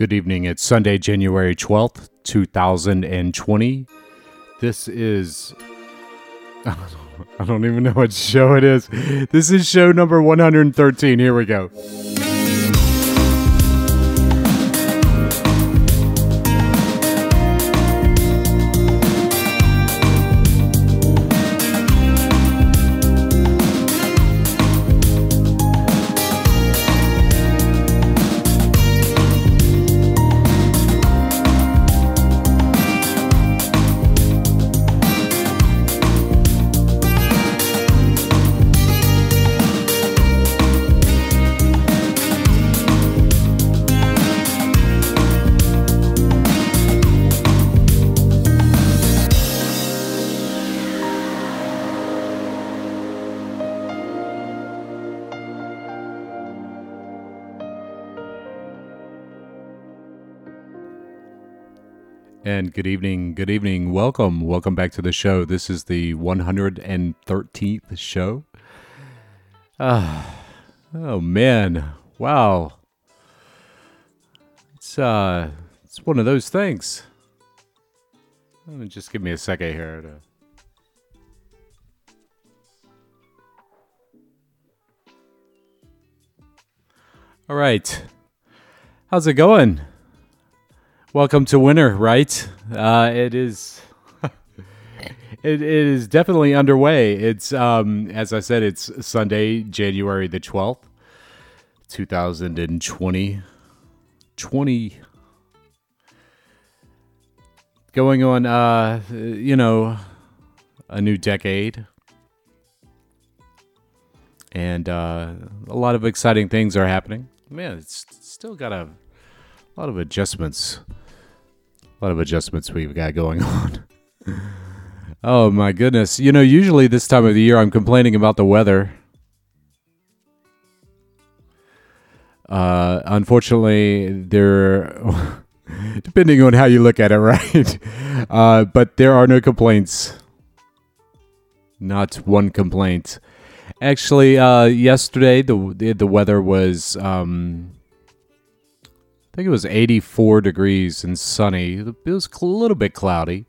Good evening. It's Sunday, January 12th, 2020. This is. I don't even know what show it is. This is show number 113. Here we go. And good evening, good evening. Welcome, welcome back to the show. This is the 113th show. Ah, oh man, wow. It's uh, it's one of those things. Just give me a second here. To... All right, how's it going? Welcome to winter, right? Uh, it is. it, is definitely underway. It's um, as I said, it's Sunday, January the twelfth, two thousand and twenty. Twenty. Going on, uh, you know, a new decade, and uh, a lot of exciting things are happening. Man, it's still got a a lot of adjustments a lot of adjustments we've got going on. oh my goodness. You know, usually this time of the year I'm complaining about the weather. Uh, unfortunately, there, depending on how you look at it, right? Uh, but there are no complaints. Not one complaint. Actually, uh, yesterday the, the the weather was um, I think it was 84 degrees and sunny. It was a little bit cloudy.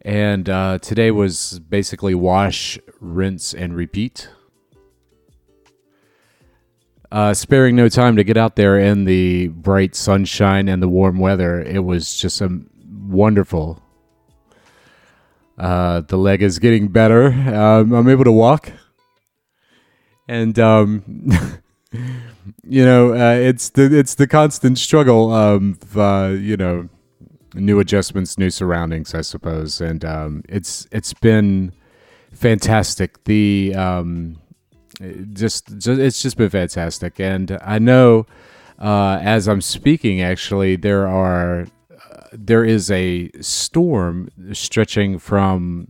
And uh, today was basically wash, rinse, and repeat. Uh, sparing no time to get out there in the bright sunshine and the warm weather. It was just a wonderful. Uh, the leg is getting better. Um, I'm able to walk. And um, you know, uh, it's the it's the constant struggle of uh, you know new adjustments, new surroundings, I suppose, and um, it's it's been fantastic. The um, just, just it's just been fantastic, and I know uh, as I'm speaking, actually, there are uh, there is a storm stretching from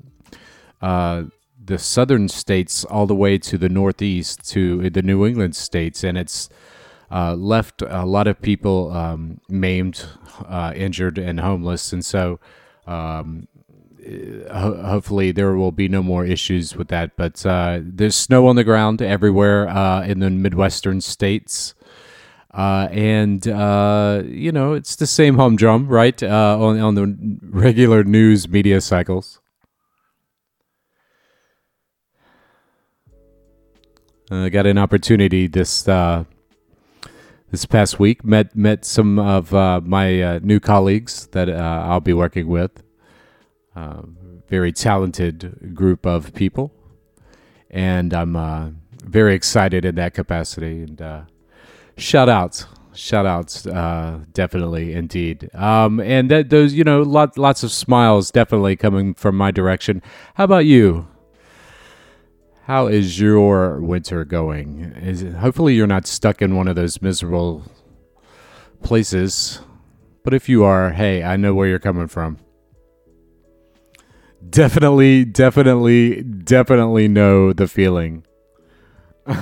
uh, the southern states all the way to the northeast to the New England states, and it's uh, left a lot of people um, maimed, uh, injured, and homeless. And so, um, ho- hopefully, there will be no more issues with that. But uh, there's snow on the ground everywhere uh, in the midwestern states. Uh, and uh, you know it's the same humdrum, right? on on the regular news media cycles. I uh, got an opportunity this uh, this past week. Met met some of uh, my uh, new colleagues that uh, I'll be working with. Uh, very talented group of people, and I'm very excited in that capacity. And shout outs, shout outs, definitely, indeed. Um, and that those you know lot, lots of smiles definitely coming from my direction. How about you? How is your winter going? Is it, hopefully you're not stuck in one of those miserable places. But if you are, hey, I know where you're coming from. Definitely, definitely, definitely know the feeling.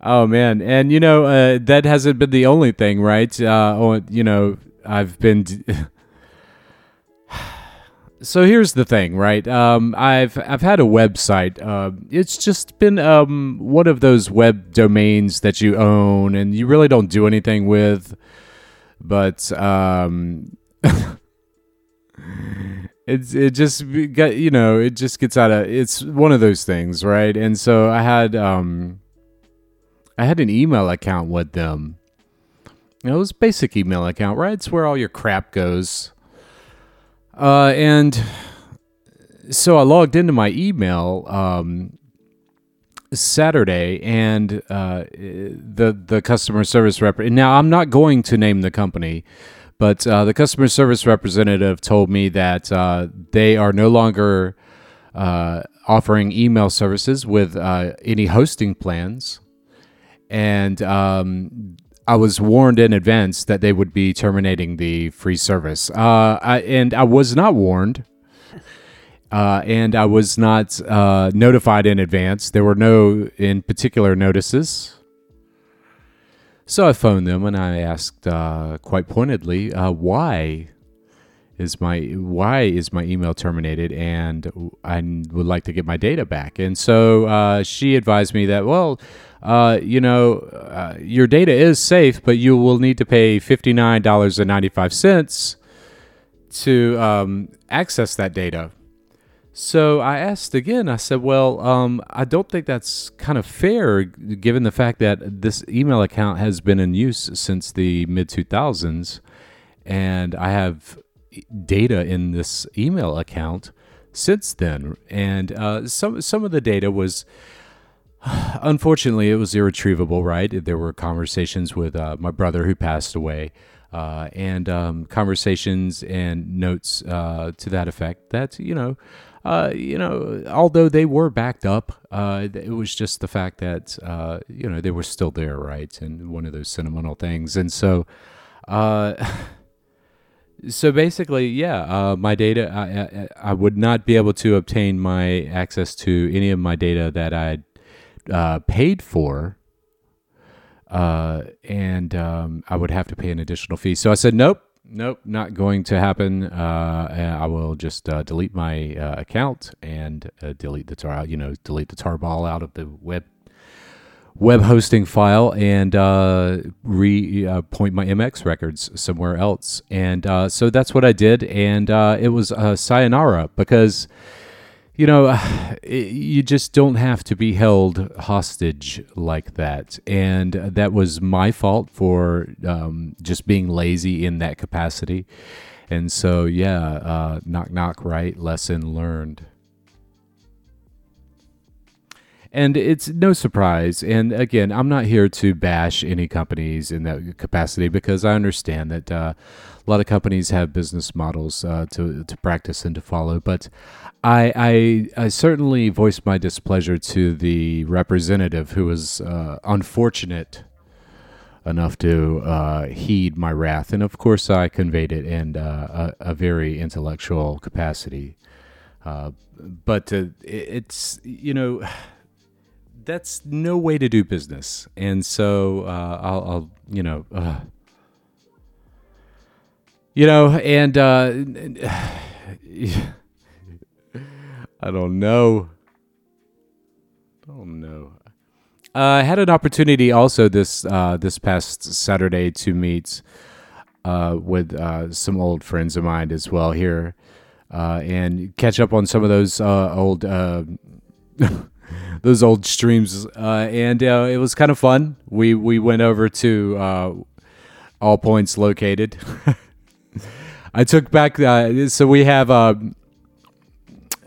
oh man, and you know uh, that hasn't been the only thing, right? Uh, oh, you know, I've been. so here's the thing, right? Um, I've I've had a website. Uh, it's just been um, one of those web domains that you own and you really don't do anything with, but um, it's it just got you know it just gets out of it's one of those things, right? And so I had um, I had an email account with them. It was basic email account, right? It's where all your crap goes uh, and so I logged into my email um, Saturday, and uh, the the customer service rep. Now I'm not going to name the company, but uh, the customer service representative told me that uh, they are no longer uh, offering email services with uh, any hosting plans, and um, I was warned in advance that they would be terminating the free service. Uh, I, and I was not warned. Uh, and I was not uh, notified in advance. There were no, in particular, notices. So I phoned them and I asked uh, quite pointedly, uh, "Why is my why is my email terminated?" And I would like to get my data back. And so uh, she advised me that, well, uh, you know, uh, your data is safe, but you will need to pay $59.95 to um, access that data. So I asked again, I said, well, um, I don't think that's kind of fair given the fact that this email account has been in use since the mid 2000s. And I have data in this email account since then. And uh, some, some of the data was unfortunately, it was irretrievable, right? There were conversations with uh, my brother who passed away, uh, and um, conversations and notes uh, to that effect. That you know, uh, you know, although they were backed up, uh, it was just the fact that uh, you know they were still there, right? And one of those sentimental things, and so. so basically, yeah, my data, I, I, I would not be able to obtain my access to any of my data that I uh, paid for, uh, and um, I would have to pay an additional fee. So I said, nope, nope, not going to happen. Uh, I will just uh, delete my uh, account and uh, delete the tar, you know, delete the tarball out of the web web hosting file and uh, re uh, point my MX records somewhere else. And uh, so that's what I did, and it was sayonara because you know, you just don't have to be held hostage like that. And that was my fault for um, just being lazy in that capacity. And so, yeah, uh, knock, knock, right? Lesson learned. And it's no surprise. And again, I'm not here to bash any companies in that capacity because I understand that uh, a lot of companies have business models uh, to, to practice and to follow. But I, I, I certainly voiced my displeasure to the representative who was uh, unfortunate enough to uh, heed my wrath, and of course I conveyed it in uh, a, a, very intellectual capacity. Uh, but uh, it's you know that's no way to do business, and so uh, I'll, I'll, you know you know and I don't know. I don't know. Uh, I had an opportunity also this uh, this past Saturday to meet uh, with uh, some old friends of mine as well here, uh, and catch up on some of those uh, old those old streams. and it was kind of fun. We we went over to all points located. I took back. so we have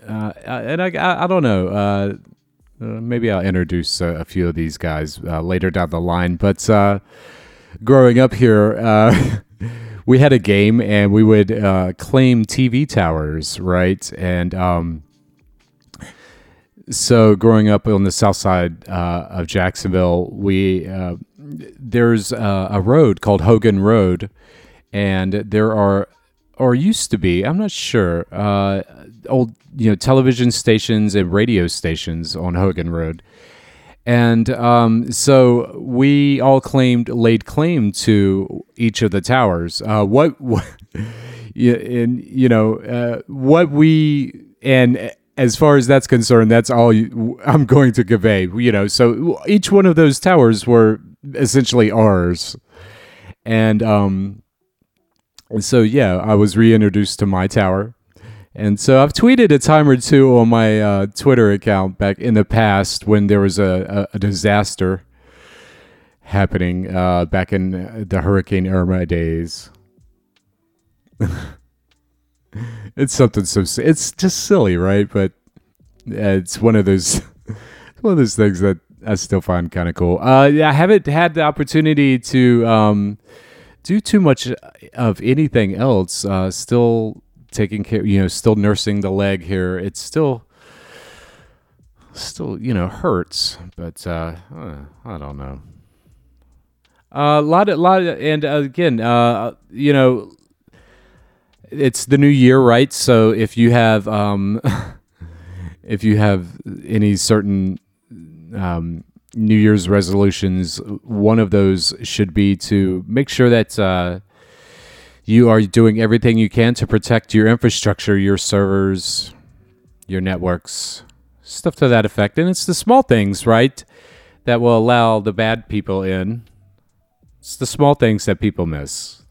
uh, and I, I, don't know. Uh, uh maybe I'll introduce a, a, few of these guys uh, later down the line. But uh, growing up here, we had a game and we would claim TV towers, right? And um, so growing up on the south side of Jacksonville, we there's a road called Hogan Road, and there are or used to be, I'm not sure, uh, old you know television stations and radio stations on Hogan Road. And um, so we all claimed, laid claim to each of the towers. Uh, what, what and you know uh, what we and as far as that's concerned, that's all you, I'm going to convey. You know, so each one of those towers were essentially ours, and um, so yeah, I was reintroduced to my tower. And so I've tweeted a time or two on my uh, Twitter account back in the past when there was a, a, a disaster happening uh, back in the Hurricane Irma days. it's something so it's just silly, right? But it's one of those one of those things that I still find kind of cool. Uh, I haven't had the opportunity to um, do too much of anything else. Uh, still taking care, you know, still nursing the leg here. It's still still you know hurts, but uh, I don't know. A uh, lot, of, lot, of, and uh, again, uh, you know, it's the new year, right? So if you have, um, if you have any certain um, New Year's resolutions, one of those should be to make sure that uh, you are doing everything you can to protect your infrastructure, your servers, your networks, stuff to that effect. And it's the small things, right, that will allow the bad people in. It's the small things that people miss.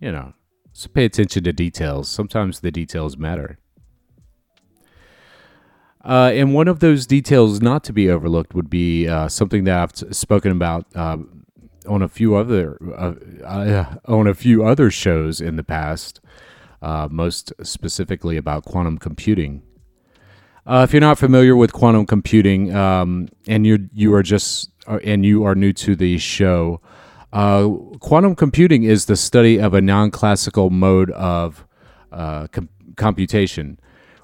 You know. So pay attention to details. Sometimes the details matter. Uh, and one of those details not to be overlooked would be uh, something that I've t- spoken about uh, on a few other uh, uh, on a few other shows in the past, uh, most specifically about quantum computing. if you're not familiar with quantum computing um, and you you are just and you are new to the show, uh, quantum computing is the study of a non classical mode of uh, com- computation,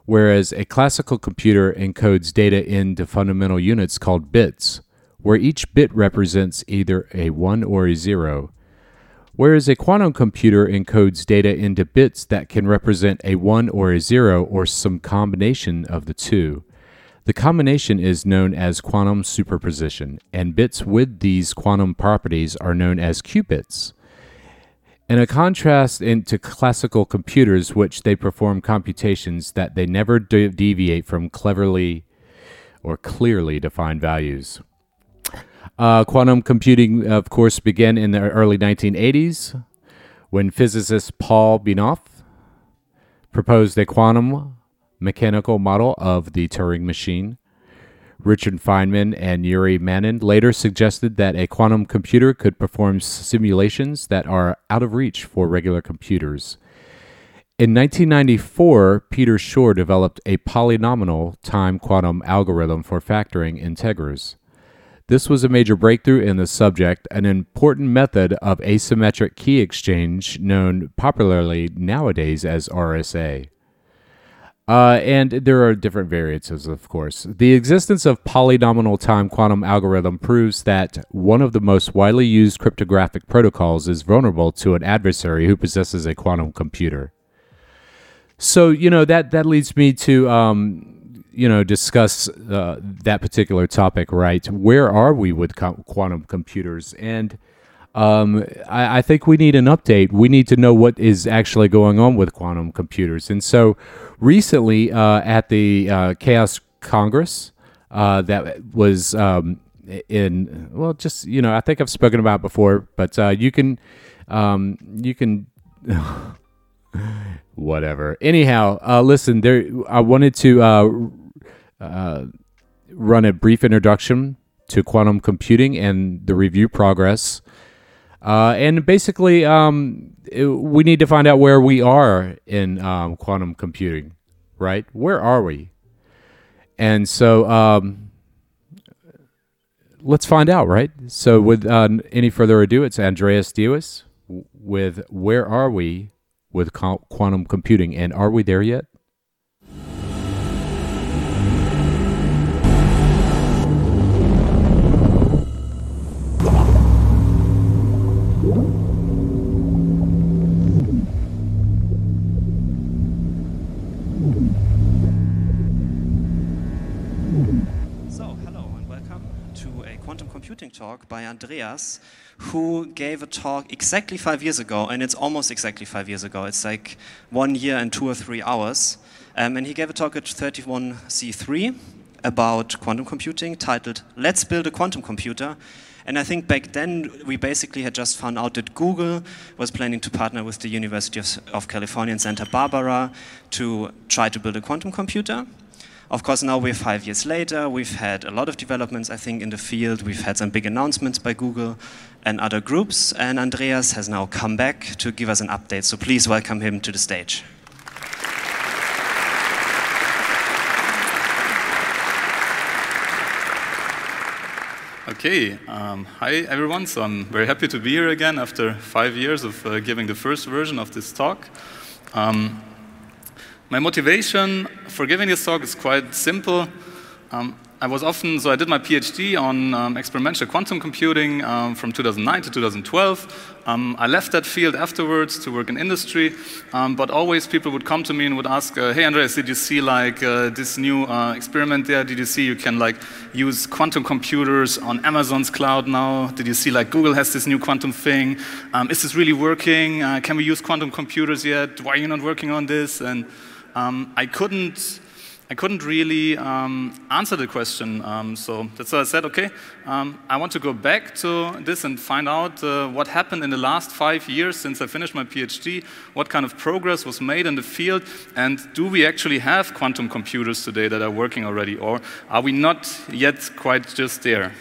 whereas a classical computer encodes data into fundamental units called bits, where each bit represents either a 1 or a 0. Whereas a quantum computer encodes data into bits that can represent a 1 or a 0 or some combination of the two. The combination is known as quantum superposition, and bits with these quantum properties are known as qubits. In a contrast into classical computers, which they perform computations that they never de- deviate from cleverly or clearly defined values. Uh, quantum computing, of course, began in the early 1980s when physicist Paul Benioff proposed a quantum mechanical model of the Turing machine. Richard Feynman and Yuri Manin later suggested that a quantum computer could perform simulations that are out of reach for regular computers. In 1994, Peter Shor developed a polynomial time quantum algorithm for factoring integers. This was a major breakthrough in the subject, an important method of asymmetric key exchange known popularly nowadays as RSA. Uh, and there are different variances, of course. The existence of polynomial time quantum algorithm proves that one of the most widely used cryptographic protocols is vulnerable to an adversary who possesses a quantum computer. So you know that that leads me to um, you know discuss uh, that particular topic. Right, where are we with co- quantum computers? And um, I, I, think we need an update. We need to know what is actually going on with quantum computers. And so recently uh, at the uh, Chaos Congress, uh, that was um, in, well, just, you know, I think I've spoken about before, but uh, you can, um, you can, whatever. Anyhow, uh, listen, there, I wanted to uh, run a brief introduction to quantum computing and the review progress uh, and basically, um, it, we need to find out where we are in um, quantum computing, right? Where are we? And so um, let's find out, right? So, with uh, any further ado, it's Andreas Dewes with Where Are We with Quantum Computing? And are we there yet? Talk by Andreas, who gave a talk exactly five years ago, and it's almost exactly five years ago. It's like one year and two or three hours. Um, and he gave a talk at 31C3 about quantum computing titled Let's Build a Quantum Computer. And I think back then we basically had just found out that Google was planning to partner with the University of, of California in Santa Barbara to try to build a quantum computer. Of course, now we're five years later. We've had a lot of developments, I think, in the field. We've had some big announcements by Google and other groups. And Andreas has now come back to give us an update. So please welcome him to the stage. Okay, um, hi everyone. So I'm very happy to be here again after five years of uh, giving the first version of this talk. Um, my motivation for giving this talk is quite simple. Um, I was often, so I did my PhD on um, experimental quantum computing um, from 2009 to 2012. Um, I left that field afterwards to work in industry, um, but always people would come to me and would ask, uh, "Hey Andreas, did you see like uh, this new uh, experiment there? Did you see you can like use quantum computers on Amazon's cloud now? Did you see like Google has this new quantum thing? Um, is this really working? Uh, can we use quantum computers yet? Why are you not working on this?" And um, I couldn't I couldn't really um, answer the question. Um, so that's why I said, okay, um, I want to go back to this and find out uh, what happened in the last five years since I finished my PhD, what kind of progress was made in the field, and do we actually have quantum computers today that are working already, or are we not yet quite just there?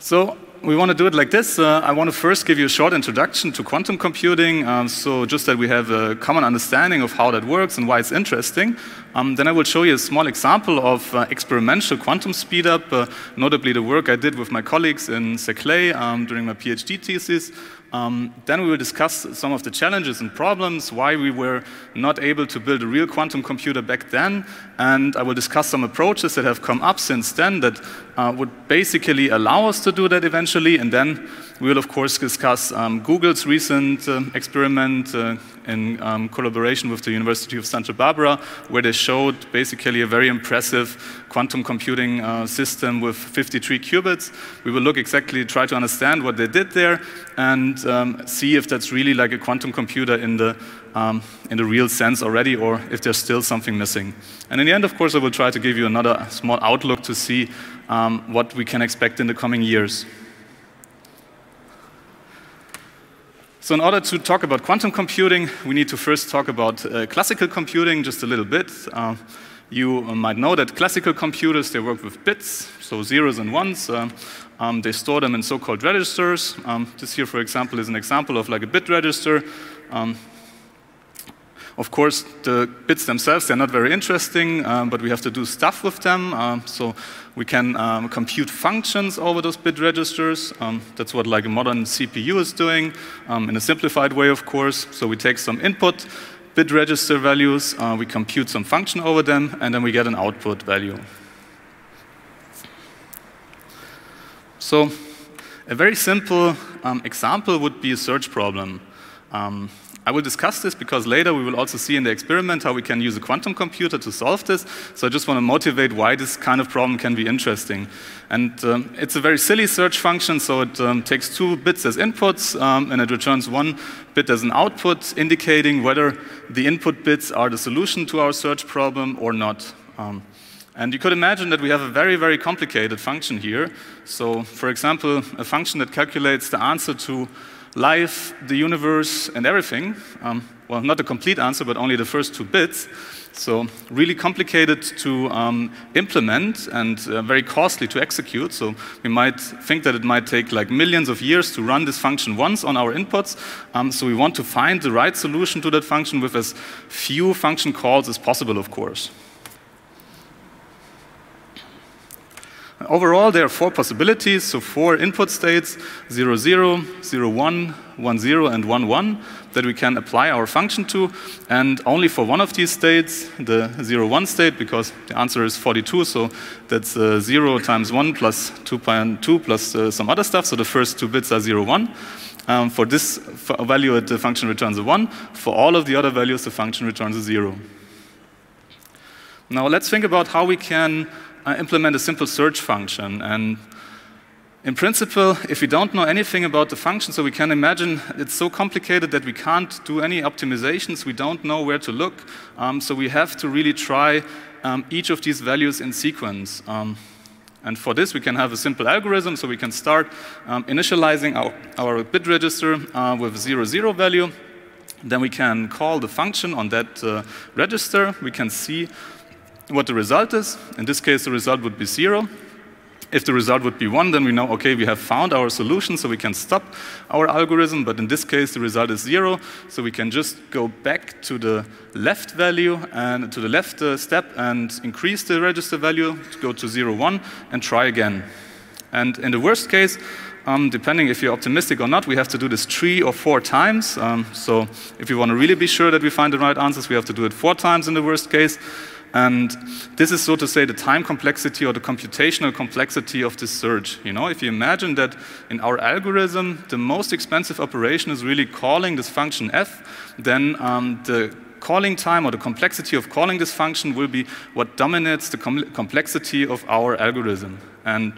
So we want to do it like this. Uh, I want to first give you a short introduction to quantum computing, um, so just that we have a common understanding of how that works and why it's interesting. Um, then I will show you a small example of uh, experimental quantum speedup, uh, notably the work I did with my colleagues in Saclay um, during my PhD thesis. Um, then we will discuss some of the challenges and problems, why we were not able to build a real quantum computer back then, and I will discuss some approaches that have come up since then that uh, would basically allow us to do that eventually, and then we will, of course, discuss um, Google's recent uh, experiment uh, in um, collaboration with the University of Santa Barbara, where they showed basically a very impressive quantum computing uh, system with 53 qubits. We will look exactly, try to understand what they did there, and um, see if that's really like a quantum computer in the um, in the real sense already, or if there's still something missing. And in the end, of course, I will try to give you another small outlook to see um, what we can expect in the coming years. So in order to talk about quantum computing, we need to first talk about uh, classical computing just a little bit. Uh, you might know that classical computers, they work with bits, so zeros and ones. Uh, um, they store them in so-called registers. Um, this here, for example, is an example of like a bit register. Um, of course, the bits themselves, they're not very interesting, um, but we have to do stuff with them. Um, so we can um, compute functions over those bit registers. Um, that's what like a modern CPU is doing, in a simplified way, of course. So we take some input bit register values, uh, we compute some function over them, and then we get an output value. So a very simple example would be a search problem. Um, I will discuss this because later we will also see in the experiment how we can use a quantum computer to solve this. So I just want to motivate why this kind of problem can be interesting. And um, it's a very silly search function, so it um, takes two bits as inputs um, and it returns one bit as an output, indicating whether the input bits are the solution to our search problem or not. Um, and you could imagine that we have a very, very complicated function here. So, for example, a function that calculates the answer to life, the universe, and everything. Um, well, not the complete answer, but only the first two bits. So, really complicated to um, implement and uh, very costly to execute. So, we might think that it might take like millions of years to run this function once on our inputs. Um, so, we want to find the right solution to that function with as few function calls as possible, of course. Overall, there are four possibilities, so four input states 0, 0, 0, 1, 1, 0, and 1, 1 that we can apply our function to. And only for one of these states, the 0, 1 state, because the answer is 42, so that's uh, 0 times 1 plus 2.2 plus uh, some other stuff, so the first two bits are 0, 1. Um, for this value, the function returns a 1. For all of the other values, the function returns a 0. Now let's think about how we can uh, implement a simple search function. And in principle, if we don't know anything about the function, so we can imagine it's so complicated that we can't do any optimizations, we don't know where to look, um, so we have to really try um, each of these values in sequence. Um, and for this, we can have a simple algorithm, so we can start um, initializing our, our bit register uh, with 0, 0 value. Then we can call the function on that uh, register. We can see what the result is. In this case, the result would be 0. If the result would be 1, then we know, okay, we have found our solution, so we can stop our algorithm. But in this case, the result is 0, so we can just go back to the left value and to the left uh, step and increase the register value to go to zero, one, and try again. And in the worst case, um, depending if you're optimistic or not, we have to do this three or four times. Um, so if we want to really be sure that we find the right answers, we have to do it four times in the worst case. And this is, so to say, the time complexity or the computational complexity of this search. You know, if you imagine that in our algorithm, the most expensive operation is really calling this function f, then um, the calling time or the complexity of calling this function will be what dominates the com complexity of our algorithm. And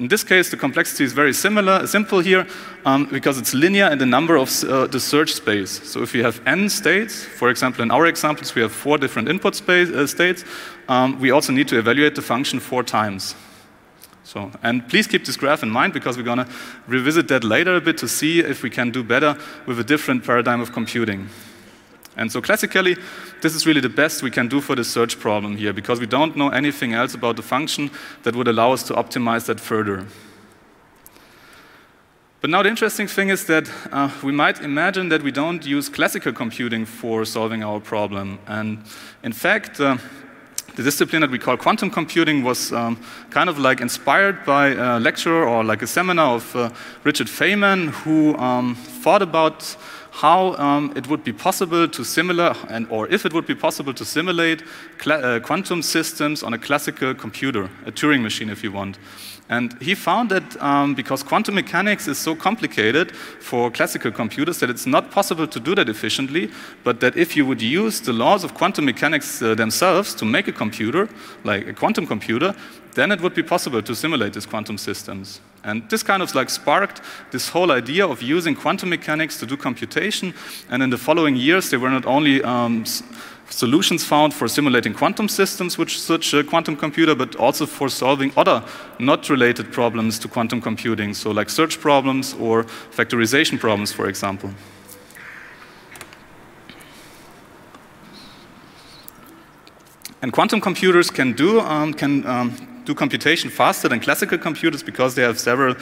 in this case, the complexity is very similar, simple here, um, because it's linear in the number of uh, the search space. So if you have n states, for example, in our examples, we have four different input space, uh, states, um, we also need to evaluate the function four times. So, and please keep this graph in mind because we're going to revisit that later a bit to see if we can do better with a different paradigm of computing. And so classically, this is really the best we can do for the search problem here because we don't know anything else about the function that would allow us to optimize that further. But now the interesting thing is that uh, we might imagine that we don't use classical computing for solving our problem. And in fact, uh, the discipline that we call quantum computing was um, kind of like inspired by a lecturer or like a seminar of uh, Richard Feynman, who um, thought about how um, it would be possible to simulate, and, or if it would be possible to simulate uh, quantum systems on a classical computer, a Turing machine if you want. And he found that um, because quantum mechanics is so complicated for classical computers that it's not possible to do that efficiently, but that if you would use the laws of quantum mechanics uh, themselves to make a computer, like a quantum computer, then it would be possible to simulate these quantum systems. And this kind of like sparked this whole idea of using quantum mechanics to do computation. And in the following years, they were not only um, solutions found for simulating quantum systems with such a quantum computer, but also for solving other not related problems to quantum computing, so like search problems or factorization problems, for example. And quantum computers can do, um, can um, do computation faster than classical computers because they have several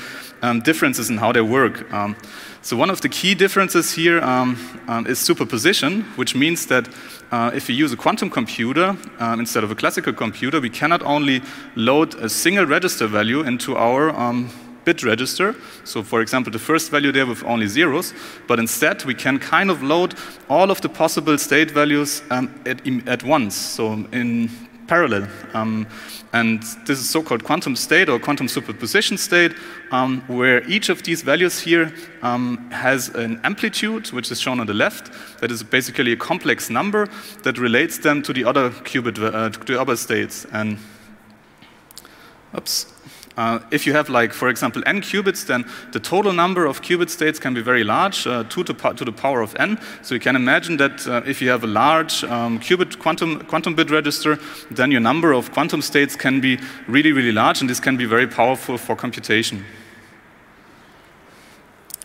um, differences in how they work. Um, so one of the key differences here um, um, is superposition, which means that uh, if we use a quantum computer um, instead of a classical computer, we cannot only load a single register value into our um, bit register. So for example, the first value there with only zeros, but instead we can kind of load all of the possible state values um, at, at once, so in parallel. And this is so-called quantum state or quantum superposition state, um, where each of these values here um, has an amplitude, which is shown on the left, that is basically a complex number that relates them to the other qubit, uh, to the other states. And oops. Uh, if you have, like, for example, n qubits, then the total number of qubit states can be very large, uh, 2 to, to, the power of n. So you can imagine that uh, if you have a large um, qubit quantum, quantum bit register, then your number of quantum states can be really, really large, and this can be very powerful for computation.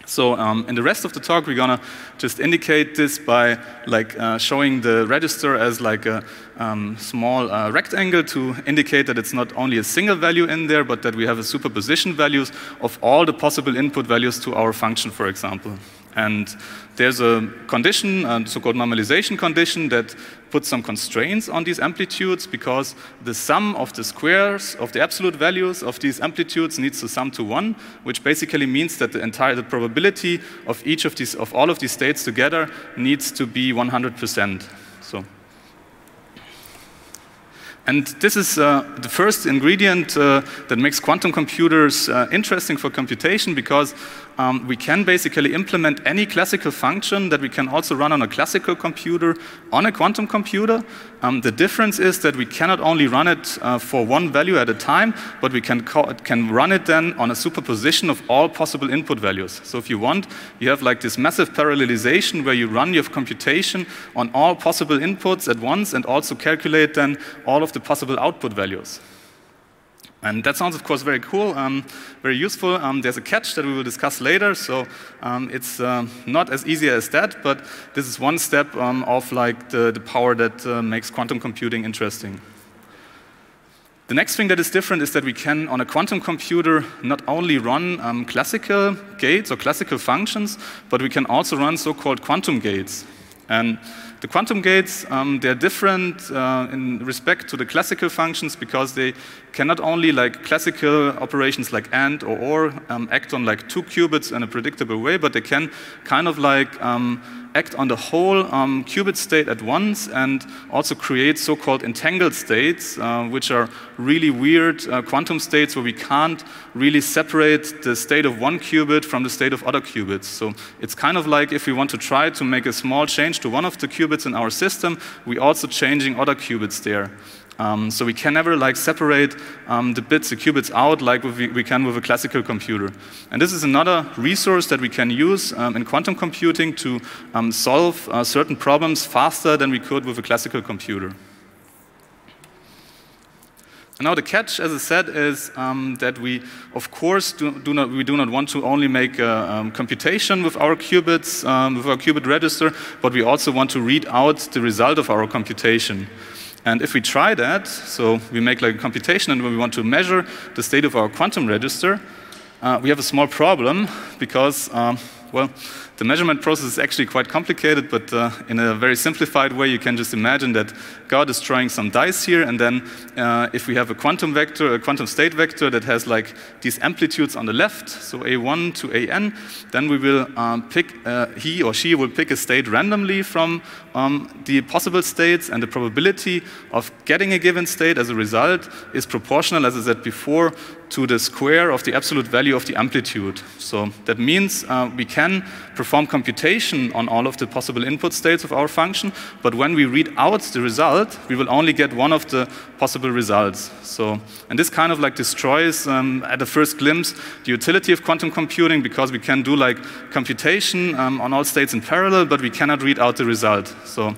So um, in the rest of the talk, we're gonna just indicate this by like uh, showing the register as like a um, small uh, rectangle to indicate that it's not only a single value in there, but that we have a superposition values of all the possible input values to our function, for example. And there's a condition, a so-called normalization condition, that puts some constraints on these amplitudes because the sum of the squares of the absolute values of these amplitudes needs to sum to one, which basically means that the entire the probability of each of these of all of these states together needs to be 100%. So And this is uh, the first ingredient uh, that makes quantum computers uh, interesting for computation because um, we can basically implement any classical function that we can also run on a classical computer on a quantum computer. Um, the difference is that we cannot only run it uh, for one value at a time, but we can, can run it then on a superposition of all possible input values. So if you want, you have like this massive parallelization where you run your computation on all possible inputs at once and also calculate then all of the possible output values. And that sounds, of course, very cool, um, very useful. Um, there's a catch that we will discuss later, so um, it's uh, not as easy as that, but this is one step um, of like the, the power that uh, makes quantum computing interesting. The next thing that is different is that we can, on a quantum computer, not only run um, classical gates or classical functions, but we can also run so-called quantum gates. And the quantum gates, um, they're different uh, in respect to the classical functions because they can not only like classical operations like AND or OR um, act on like two qubits in a predictable way, but they can kind of like um, act on the whole um, qubit state at once and also create so-called entangled states, uh, which are really weird uh, quantum states where we can't really separate the state of one qubit from the state of other qubits. So it's kind of like if we want to try to make a small change to one of the qubits in our system, we're also changing other qubits there. Um, so we can never like separate um, the bits, the qubits out like we, we, can with a classical computer. And this is another resource that we can use um, in quantum computing to um, solve uh, certain problems faster than we could with a classical computer. Now the catch, as I said, is um, that we, of course, do, do, not, we do not want to only make a um, computation with our qubits, with our qubit register, but we also want to read out the result of our computation. And if we try that, so we make like a computation and when we want to measure the state of our quantum register, uh, we have a small problem because, um, well, the measurement process is actually quite complicated, but uh, in a very simplified way, you can just imagine that God is throwing some dice here, and then uh, if we have a quantum vector, a quantum state vector that has like these amplitudes on the left, so A1 to AN, then we will um, pick, uh, he or she will pick a state randomly from um, the possible states, and the probability of getting a given state as a result is proportional, as I said before, to the square of the absolute value of the amplitude. So that means uh, we can perform computation on all of the possible input states of our function, but when we read out the result, we will only get one of the possible results. So, and this kind of like destroys um, at a first glimpse the utility of quantum computing because we can do like computation um, on all states in parallel, but we cannot read out the result. So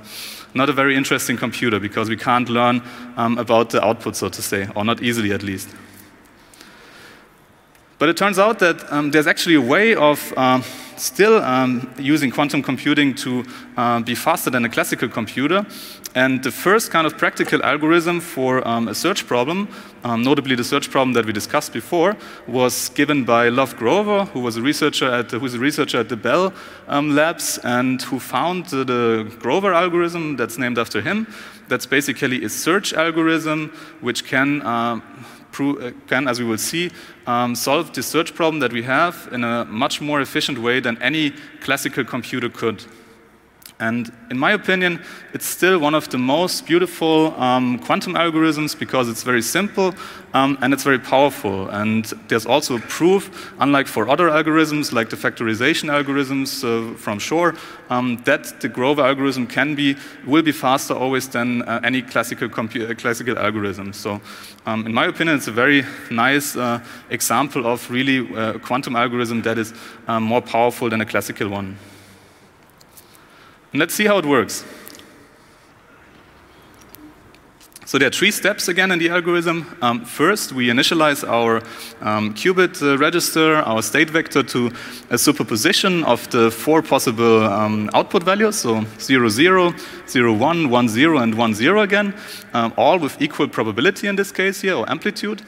not a very interesting computer because we can't learn um, about the output, so to say, or not easily at least. But it turns out that um, there's actually a way of uh, still um, using quantum computing to uh, be faster than a classical computer. And the first kind of practical algorithm for um, a search problem, um, notably the search problem that we discussed before, was given by Lov Grover, who was a researcher at the, who's a researcher at the Bell um, Labs and who found the, the Grover algorithm that's named after him. That's basically a search algorithm which can uh, can, as we will see, um, solve the search problem that we have in a much more efficient way than any classical computer could. And in my opinion, it's still one of the most beautiful um, quantum algorithms because it's very simple um, and it's very powerful. And there's also a proof, unlike for other algorithms like the factorization algorithms uh, from Shor, um, that the Grover algorithm can be, will be faster always than uh, any classical, uh, classical algorithm. So um, in my opinion, it's a very nice uh, example of really uh, a quantum algorithm that is um, more powerful than a classical one. And let's see how it works. So there are three steps again in the algorithm. Um, first, we initialize our um, qubit uh, register, our state vector, to a superposition of the four possible um, output values, so 0, 0, 0, 1, 1, 0, and 1, 0 again, um, all with equal probability in this case here, or amplitude.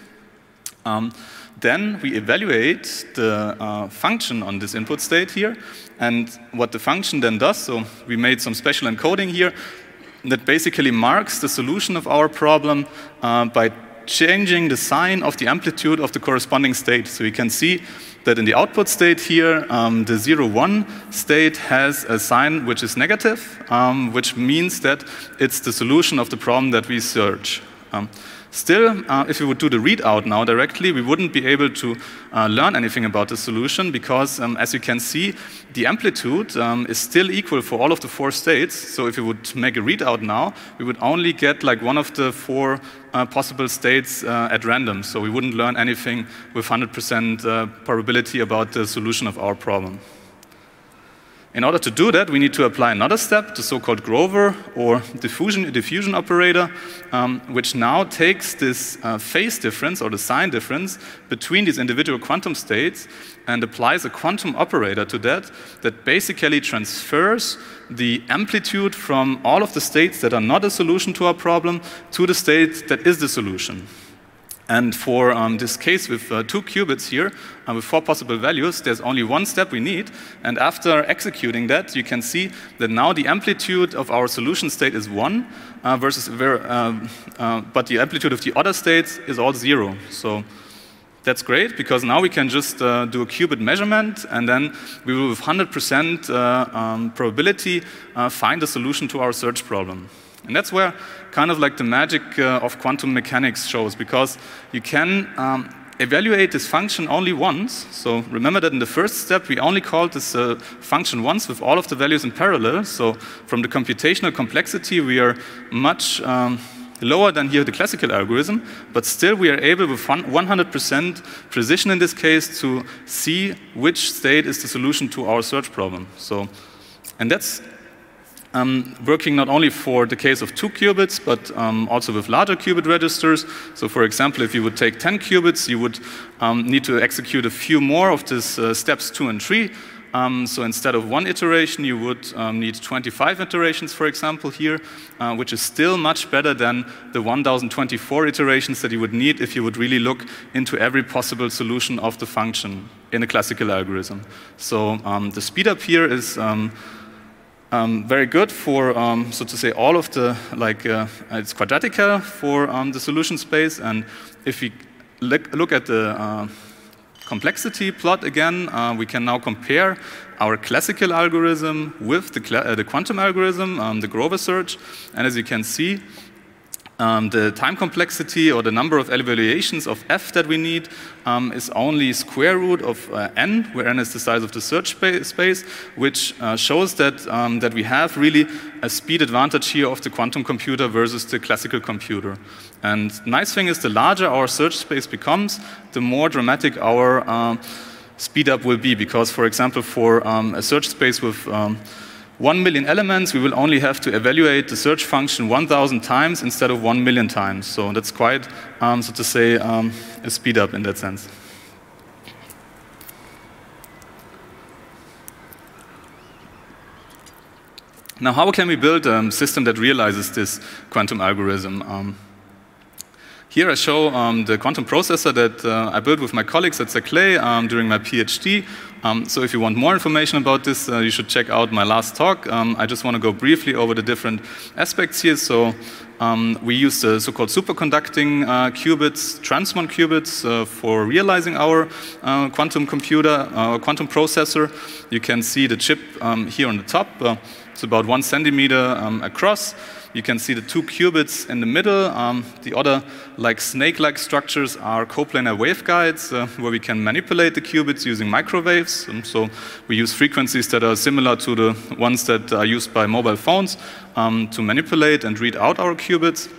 Then we evaluate the uh, function on this input state here, and what the function then does, so we made some special encoding here that basically marks the solution of our problem uh, by changing the sign of the amplitude of the corresponding state. So we can see that in the output state here, um, the 0, 1 state has a sign which is negative, um, which means that it's the solution of the problem that we search. Um, still, uh, if we would do the readout now directly, we wouldn't be able to uh, learn anything about the solution because, um, as you can see, the amplitude um, is still equal for all of the four states. So if we would make a readout now, we would only get like one of the four uh, possible states uh, at random. So we wouldn't learn anything with 100% uh, probability about the solution of our problem. In order to do that, we need to apply another step, the so-called Grover or diffusion, diffusion operator, um, which now takes this uh, phase difference or the sign difference between these individual quantum states and applies a quantum operator to that that basically transfers the amplitude from all of the states that are not a solution to our problem to the state that is the solution. And for um, this case with uh, two qubits here, uh, with four possible values, there's only one step we need. And after executing that, you can see that now the amplitude of our solution state is one, uh, versus uh, uh, but the amplitude of the other states is all zero. So that's great because now we can just uh, do a qubit measurement and then we will, with 100% um, probability, find a solution to our search problem. And that's where kind of like the magic uh, of quantum mechanics shows, because you can um, evaluate this function only once. So remember that in the first step, we only called this uh, function once with all of the values in parallel. So from the computational complexity, we are much um, lower than here the classical algorithm, but still we are able with 100% precision in this case to see which state is the solution to our search problem. So, and that's um, working not only for the case of two qubits, but um, also with larger qubit registers. So, for example, if you would take 10 qubits, you would um, need to execute a few more of these uh, steps two and three. Um, so instead of one iteration, you would um, need 25 iterations, for example, here, uh, which is still much better than the 1024 iterations that you would need if you would really look into every possible solution of the function in a classical algorithm. So um, the speed up here is um, very good for, um, so to say, all of the, like, uh, it's quadratical for um, the solution space. And if we look, at the uh, complexity plot again, uh, we can now compare our classical algorithm with the, uh, the quantum algorithm, um, the Grover search. And as you can see, um, the time complexity or the number of evaluations of f that we need um, is only square root of uh, n, where n is the size of the search spa space, which uh, shows that, um, that we have really a speed advantage here of the quantum computer versus the classical computer. And nice thing is the larger our search space becomes, the more dramatic our uh, speed up will be, because for example, for um, a search space with um, 1 million elements, we will only have to evaluate the search function 1,000 times instead of 1 million times. So that's quite, um, so to say, um, a speed up in that sense. Now, how can we build a system that realizes this quantum algorithm? Here I show um, the quantum processor that uh, I built with my colleagues at Saclay um, during my PhD. Um, so if you want more information about this, uh, you should check out my last talk. Um, I just want to go briefly over the different aspects here. So um, we use the so-called superconducting uh, qubits, transmon qubits, uh, for realizing our uh, quantum computer, uh, quantum processor. You can see the chip um, here on the top. it's about one centimeter across. You can see the two qubits in the middle. Um, the other, like snake-like structures, are coplanar waveguides uh, where we can manipulate the qubits using microwaves. Um, so we use frequencies that are similar to the ones that are used by mobile phones um, to manipulate and read out our qubits.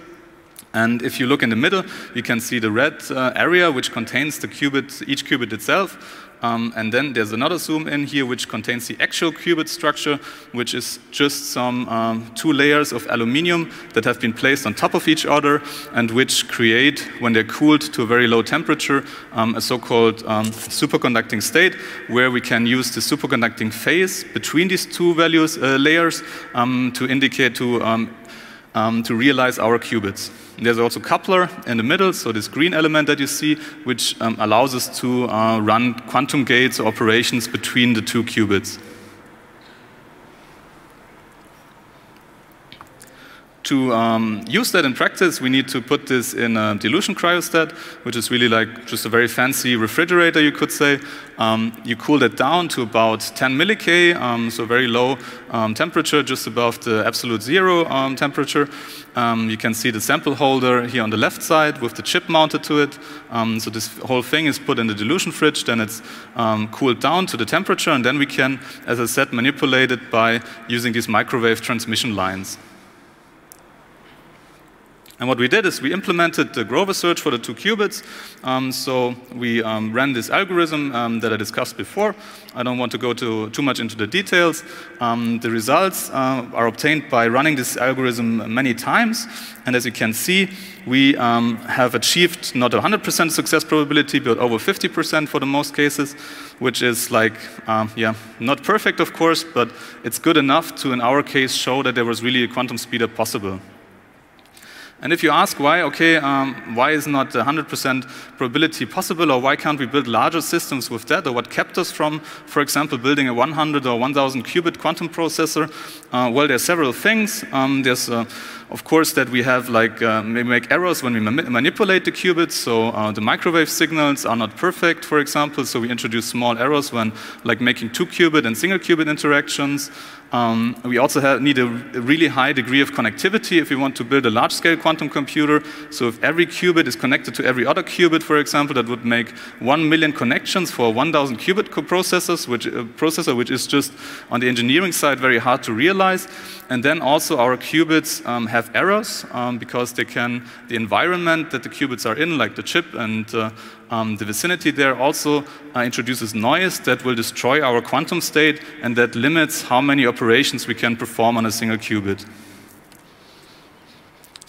And if you look in the middle, you can see the red uh, area which contains the qubit, each qubit itself. Um, and then there's another zoom in here which contains the actual qubit structure, which is just some um, two layers of aluminium that have been placed on top of each other and which create, when they're cooled to a very low temperature, um, a so-called um, superconducting state where we can use the superconducting phase between these two values uh, layers um, to indicate to um, to realize our qubits. There's also coupler in the middle, so this green element that you see, which um, allows us to uh, run quantum gates or operations between the two qubits. To um, use that in practice, we need to put this in a dilution cryostat, which is really like just a very fancy refrigerator, you could say. Um, you cool that down to about 10 millik, um, so very low um, temperature, just above the absolute zero um, temperature. Um, you can see the sample holder here on the left side with the chip mounted to it. so this whole thing is put in the dilution fridge, then it's cooled down to the temperature, and then we can, as I said, manipulate it by using these microwave transmission lines. And what we did is we implemented the Grover search for the two qubits. Um, so we um, ran this algorithm um, that I discussed before. I don't want to go to, too much into the details. Um, the results uh, are obtained by running this algorithm many times. And as you can see, we um, have achieved not 100% success probability, but over 50% for the most cases, which is like, um, yeah, not perfect, of course, but it's good enough to, in our case, show that there was really a quantum speedup possible. And if you ask why, okay, um, why is not 100% probability possible, or why can't we build larger systems with that, or what kept us from, for example, building a 100 or 1000 qubit quantum processor? Uh, well, there are several things. Um, there's uh, of course, that we have like uh, we make errors when we ma manipulate the qubits. So uh, the microwave signals are not perfect, for example. So we introduce small errors when like making two qubit and single qubit interactions. Um, we also have, need a, really high degree of connectivity if we want to build a large-scale quantum computer. So if every qubit is connected to every other qubit, for example, that would make one million connections for 1,000 qubit processors, which uh, processor, which is just on the engineering side very hard to realize. And then also our qubits um, have errors um, because they can, the environment that the qubits are in, like the chip and uh, um, the vicinity there also uh, introduces noise that will destroy our quantum state and that limits how many operations we can perform on a single qubit.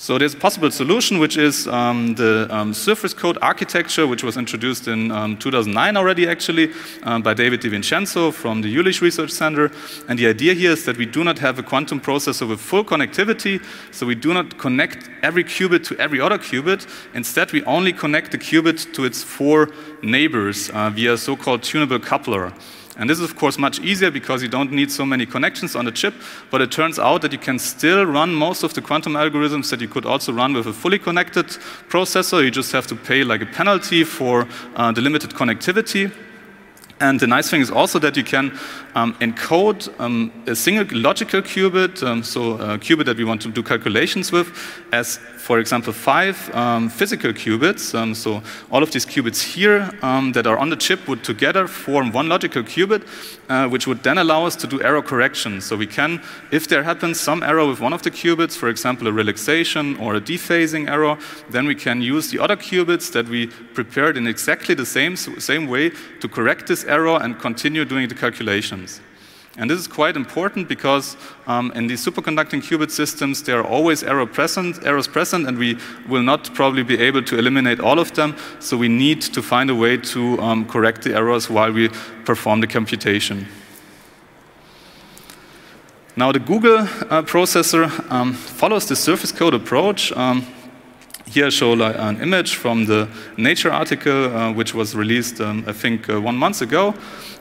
So there's a possible solution, which is um, the um, surface code architecture, which was introduced in um, 2009 already, actually, um, by David DiVincenzo from the Jülich Research Center. And the idea here is that we do not have a quantum processor with full connectivity, so we do not connect every qubit to every other qubit. Instead, we only connect the qubit to its four neighbors uh, via so-called tunable coupler. And this is, of course, much easier because you don't need so many connections on the chip, but it turns out that you can still run most of the quantum algorithms that you could also run with a fully connected processor. You just have to pay like a penalty for uh, the limited connectivity. And the nice thing is also that you can um, encode um, a single logical qubit, um, so a qubit that we want to do calculations with, as, for example, five um, physical qubits. Um, so all of these qubits here um, that are on the chip would together form one logical qubit, uh, which would then allow us to do error correction. So we can, if there happens some error with one of the qubits, for example, a relaxation or a dephasing error, then we can use the other qubits that we prepared in exactly the same, same way to correct this error and continue doing the calculations. And this is quite important because um, in these superconducting qubit systems, there are always error present, errors present, and we will not probably be able to eliminate all of them. So we need to find a way to um, correct the errors while we perform the computation. Now, the Google uh, processor um, follows the surface code approach. Here I show an image from the Nature article, uh, which was released, um, I think, uh, one month ago.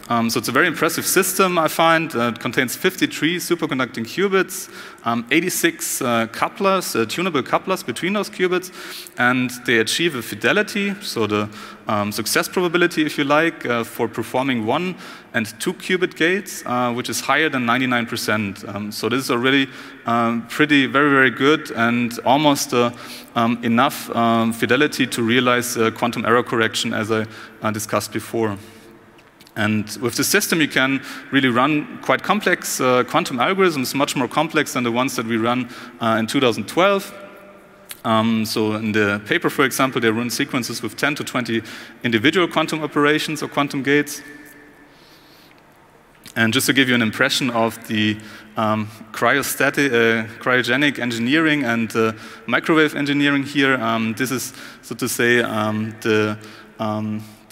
Um, so it's a very impressive system, I find. Uh, it contains 53 superconducting qubits, um, 86 uh, couplers, uh, tunable couplers between those qubits, and they achieve a fidelity, so the um, success probability, if you like, uh, for performing one and two qubit gates, uh, which is higher than 99%. Um, so this is already um, pretty, very, very good and almost uh, um, enough um, fidelity to realize quantum error correction, as I discussed before. And with the system, you can really run quite complex uh, quantum algorithms, much more complex than the ones that we ran uh, in 2012. Um, so in the paper, for example, they run sequences with 10 to 20 individual quantum operations or quantum gates. And just to give you an impression of the um, cryostatic, uh, cryogenic engineering and uh, microwave engineering here, um, this is, so to say, um, the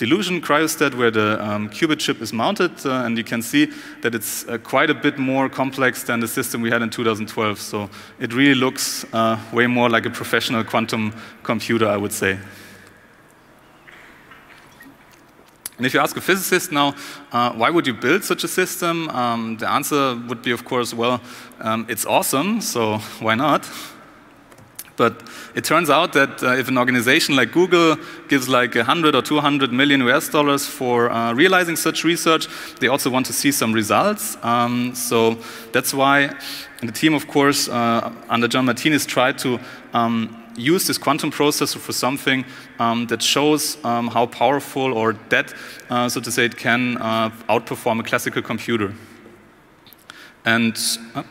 dilution cryostat where the um, qubit chip is mounted, uh, and you can see that it's uh, quite a bit more complex than the system we had in 2012. So it really looks uh, way more like a professional quantum computer, I would say. And if you ask a physicist now, uh, why would you build such a system? Um, the answer would be, of course, well, um, it's awesome, so why not? But it turns out that uh, if an organization like Google gives like 100 or 200 million US dollars for uh, realizing such research, they also want to see some results. Um, so that's why the team, of course, uh, under John Martinis, tried to um, use this quantum processor for something um, that shows um, how powerful or that, uh, so to say, it can uh, outperform a classical computer. And uh,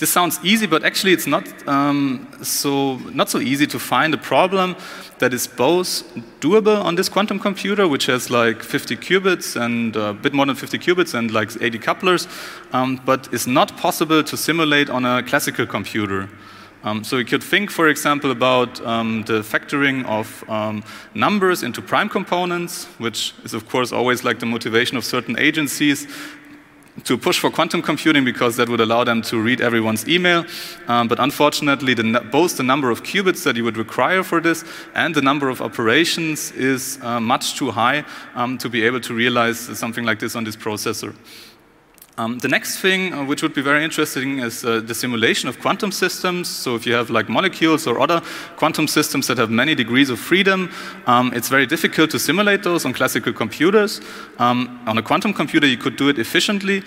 this sounds easy, but actually it's not um, so not so easy to find a problem that is both doable on this quantum computer, which has like 50 qubits and a bit more than 50 qubits and like 80 couplers, um, but is not possible to simulate on a classical computer. Um, so you could think, for example, about um, the factoring of um, numbers into prime components, which is, of course, always like the motivation of certain agencies to push for quantum computing because that would allow them to read everyone's email. Um, but unfortunately, the, both the number of qubits that you would require for this and the number of operations is uh, much too high um, to be able to realize something like this on this processor. Um, the next thing, uh, which would be very interesting, is uh, the simulation of quantum systems. So, if you have like molecules or other quantum systems that have many degrees of freedom, um, it's very difficult to simulate those on classical computers. Um, on a quantum computer, you could do it efficiently.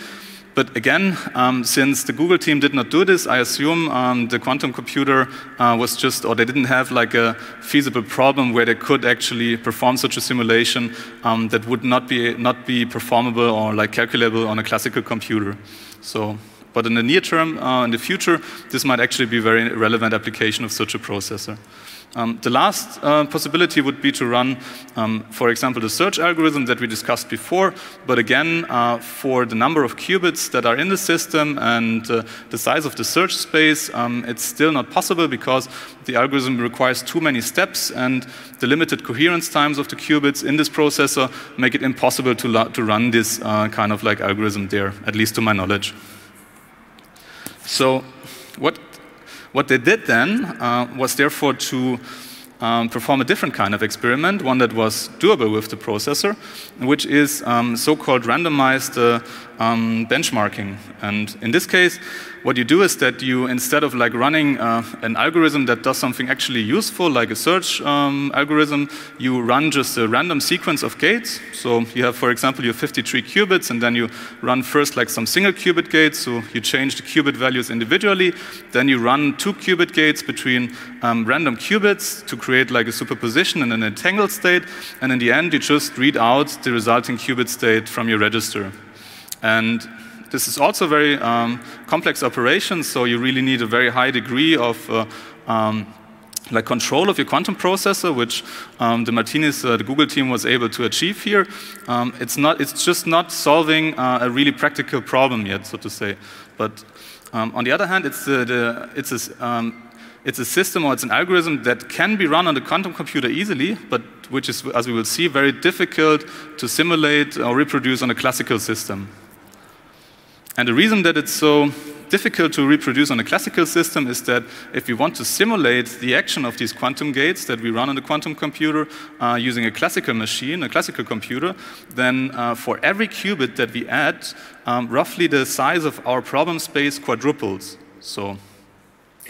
But again, um, since the Google team did not do this, I assume um, the quantum computer uh, was just, or they didn't have like a feasible problem where they could actually perform such a simulation um, that would not be not be performable or like calculable on a classical computer. So, but in the near term, uh, in the future, this might actually be a very relevant application of such a processor. Um, the last uh, possibility would be to run, um, for example, the search algorithm that we discussed before, but again, uh, for the number of qubits that are in the system and uh, the size of the search space, um, it's still not possible because the algorithm requires too many steps and the limited coherence times of the qubits in this processor make it impossible to, to run this uh, kind of like algorithm there, at least to my knowledge. So what what they did then uh, was therefore to um, perform a different kind of experiment, one that was doable with the processor, which is um, so-called randomized uh, um, benchmarking. And in this case, what you do is that you, instead of like running uh, an algorithm that does something actually useful, like a search um, algorithm, you run just a random sequence of gates. So you have, for example, your 53 qubits, and then you run first like some single qubit gates. So you change the qubit values individually. Then you run two qubit gates between um, random qubits to create like a superposition and an entangled state. And in the end, you just read out the resulting qubit state from your register. And this is also a very um, complex operation, so you really need a very high degree of uh, um, like control of your quantum processor, which um, the Martinis, uh, the Google team was able to achieve here. Um, it's not, it's just not solving uh, a really practical problem yet, so to say. But um, on the other hand, it's, uh, the, it's a, um, it's a system or it's an algorithm that can be run on the quantum computer easily, but which is, as we will see, very difficult to simulate or reproduce on a classical system. And the reason that it's so difficult to reproduce on a classical system is that if we want to simulate the action of these quantum gates that we run on the quantum computer uh, using a classical machine, a classical computer, then uh, for every qubit that we add, um, roughly the size of our problem space quadruples. So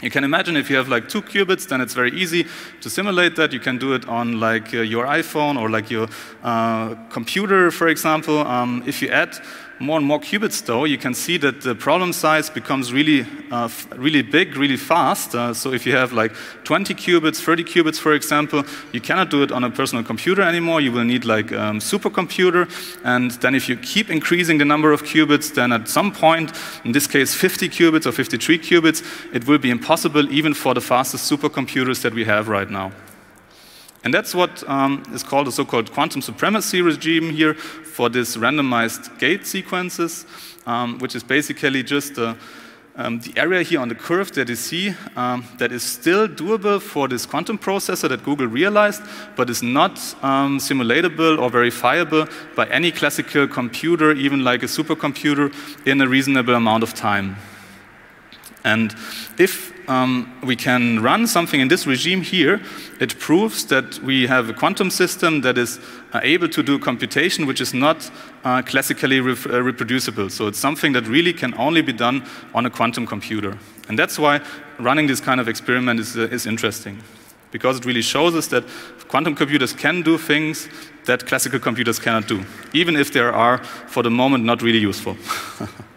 you can imagine if you have like two qubits, then it's very easy to simulate that. You can do it on like uh, your iPhone or like your uh, computer, for example. Um, if you add more and more qubits, though, you can see that the problem size becomes really, uh, really big, really fast. Uh, so if you have like 20 qubits, 30 qubits, for example, you cannot do it on a personal computer anymore. You will need like a um, supercomputer. And then if you keep increasing the number of qubits, then at some point, in this case 50 qubits or 53 qubits, it will be impossible even for the fastest supercomputers that we have right now. And that's what um, is called a so-called quantum supremacy regime here for this randomized gate sequences, um, which is basically just uh, um, the area here on the curve that you see um, that is still doable for this quantum processor that Google realized, but is not um, simulatable or verifiable by any classical computer, even like a supercomputer, in a reasonable amount of time. And if um, we can run something in this regime here, it proves that we have a quantum system that is uh, able to do computation which is not uh, classically re uh, reproducible. So it's something that really can only be done on a quantum computer. And that's why running this kind of experiment is, uh, is interesting. Because it really shows us that quantum computers can do things that classical computers cannot do, even if they are, for the moment, not really useful.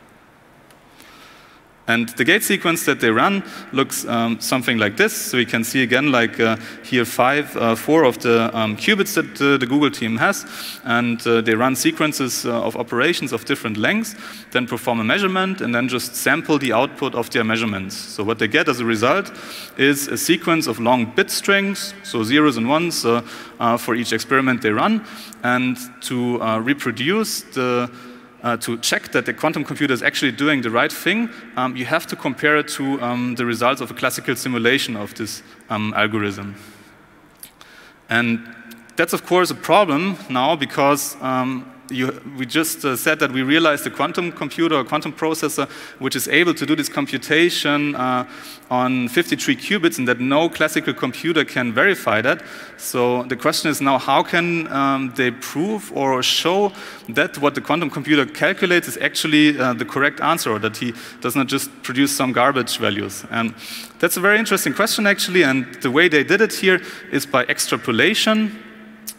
And the gate sequence that they run looks um, something like this. So we can see again, like uh, here, five, uh, four of the um, qubits that uh, the Google team has, and uh, they run sequences uh, of operations of different lengths, then perform a measurement, and then just sample the output of their measurements. So what they get as a result is a sequence of long bit strings, so zeros and ones uh, for each experiment they run, and to reproduce the uh, to check that the quantum computer is actually doing the right thing, um, you have to compare it to um, the results of a classical simulation of this um, algorithm. And that's, of course, a problem now because um, you, we just uh, said that we realized a quantum computer, a quantum processor, which is able to do this computation uh, on 53 qubits, and that no classical computer can verify that. So the question is now, how can um, they prove or show that what the quantum computer calculates is actually uh, the correct answer, or that he does not just produce some garbage values? And that's a very interesting question, actually. And the way they did it here is by extrapolation.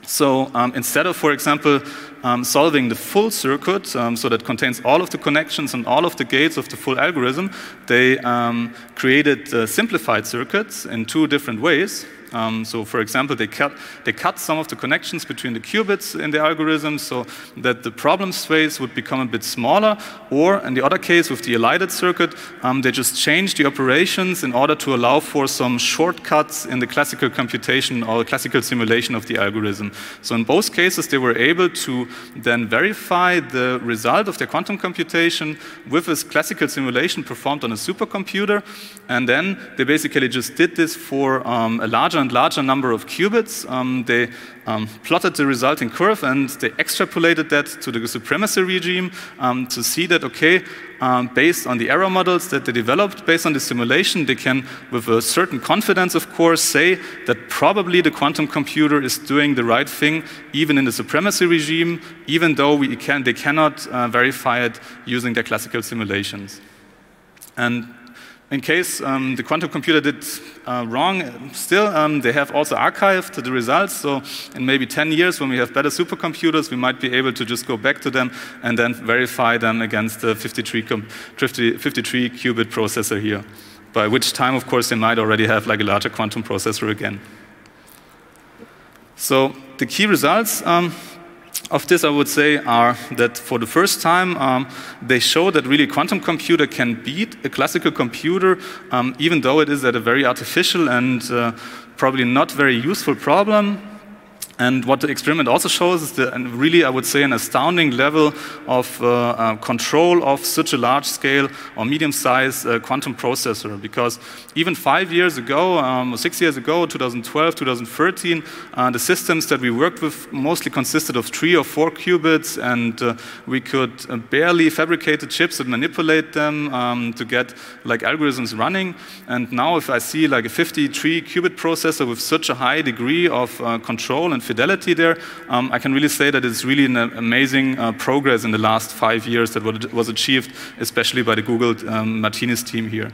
So um, instead of, for example, um, solving the full circuit, um, so that contains all of the connections and all of the gates of the full algorithm, they um, created uh, simplified circuits in two different ways. Um, so, for example, they cut, they cut some of the connections between the qubits in the algorithm so that the problem space would become a bit smaller. Or, in the other case, with the elided circuit, um, they just changed the operations in order to allow for some shortcuts in the classical computation or classical simulation of the algorithm. So, in both cases, they were able to then verify the result of their quantum computation with this classical simulation performed on a supercomputer. And then they basically just did this for um, a larger and larger number of qubits. Um, they um, plotted the resulting curve and they extrapolated that to the supremacy regime um, to see that, okay, um, based on the error models that they developed, based on the simulation, they can, with a certain confidence, of course, say that probably the quantum computer is doing the right thing, even in the supremacy regime, even though we can, they cannot uh, verify it using their classical simulations. And in case um, the quantum computer did uh, wrong, still um, they have also archived the results. So in maybe 10 years, when we have better supercomputers, we might be able to just go back to them and then verify them against the 53, 53 qubit processor here. By which time, of course, they might already have like a larger quantum processor again. So the key results um, of this, I would say, are that for the first time, um, they show that really quantum computer can beat a classical computer, um, even though it is at a very artificial and uh, probably not very useful problem. And what the experiment also shows is the, really, I would say, an astounding level of uh, uh, control of such a large scale or medium sized uh, quantum processor. Because even five years ago, um, or six years ago, 2012, 2013, uh, the systems that we worked with mostly consisted of three or four qubits, and uh, we could uh, barely fabricate the chips and manipulate them um, to get like algorithms running. And now, if I see like a 53 qubit processor with such a high degree of control and fidelity there, um, I can really say that it's really an amazing uh, progress in the last five years that was achieved, especially by the Google um, Martinis team here.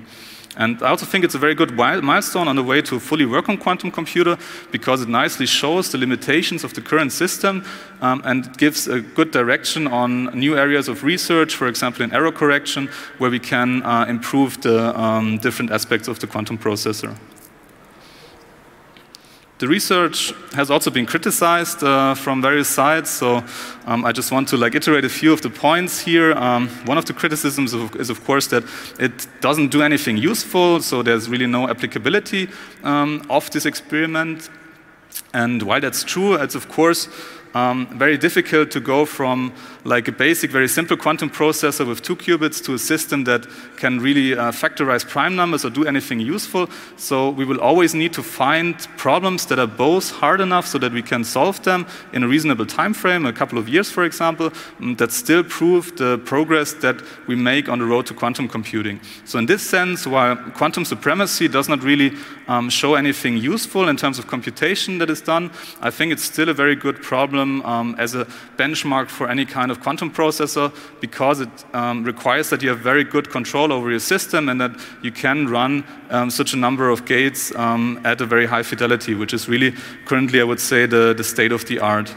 And I also think it's a very good milestone on the way to fully work on quantum computer because it nicely shows the limitations of the current system um, and gives a good direction on new areas of research, for example, in error correction, where we can uh, improve the um, different aspects of the quantum processor. The research has also been criticized uh, from various sides, so um, I just want to like iterate a few of the points here. Um, one of the criticisms of, is, of course, that it doesn't do anything useful, so there's really no applicability um, of this experiment. And while that's true, it's of course um, very difficult to go from like a basic, very simple quantum processor with two qubits to a system that can really uh, factorize prime numbers or do anything useful. So we will always need to find problems that are both hard enough so that we can solve them in a reasonable time frame, a couple of years, for example, mm, that still prove the progress that we make on the road to quantum computing. So in this sense, while quantum supremacy does not really um, show anything useful in terms of computation that is done, I think it's still a very good problem um, as a benchmark for any kind of quantum processor because it um, requires that you have very good control over your system and that you can run um, such a number of gates um, at a very high fidelity, which is really currently, I would say, the, the state of the art.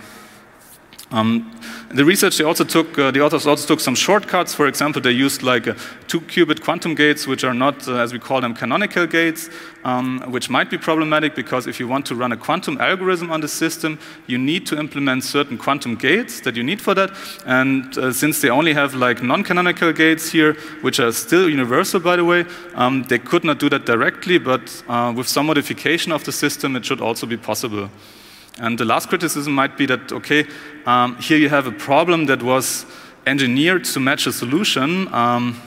Um, the research they also took, uh, the authors also took some shortcuts. For example, they used like uh, two qubit quantum gates, which are not, uh, as we call them, canonical gates, um, which might be problematic because if you want to run a quantum algorithm on the system, you need to implement certain quantum gates that you need for that. And uh, since they only have like non-canonical gates here, which are still universal, by the way, um, they could not do that directly. But uh, with some modification of the system, it should also be possible. And the last criticism might be that, okay, um, here you have a problem that was engineered to match a solution. Um,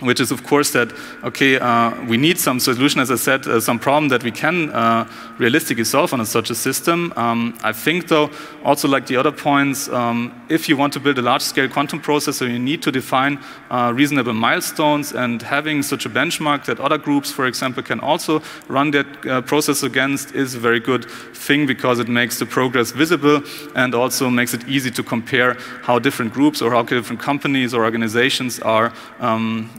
which is of course that okay uh, we need some solution as i said uh, some problem that we can uh, realistically solve on such a system um, i think though also like the other points um, if you want to build a large scale quantum processor you need to define uh, reasonable milestones and having such a benchmark that other groups for example can also run that uh, process against is a very good thing because it makes the progress visible and also makes it easy to compare how different groups or how different companies or organizations are um,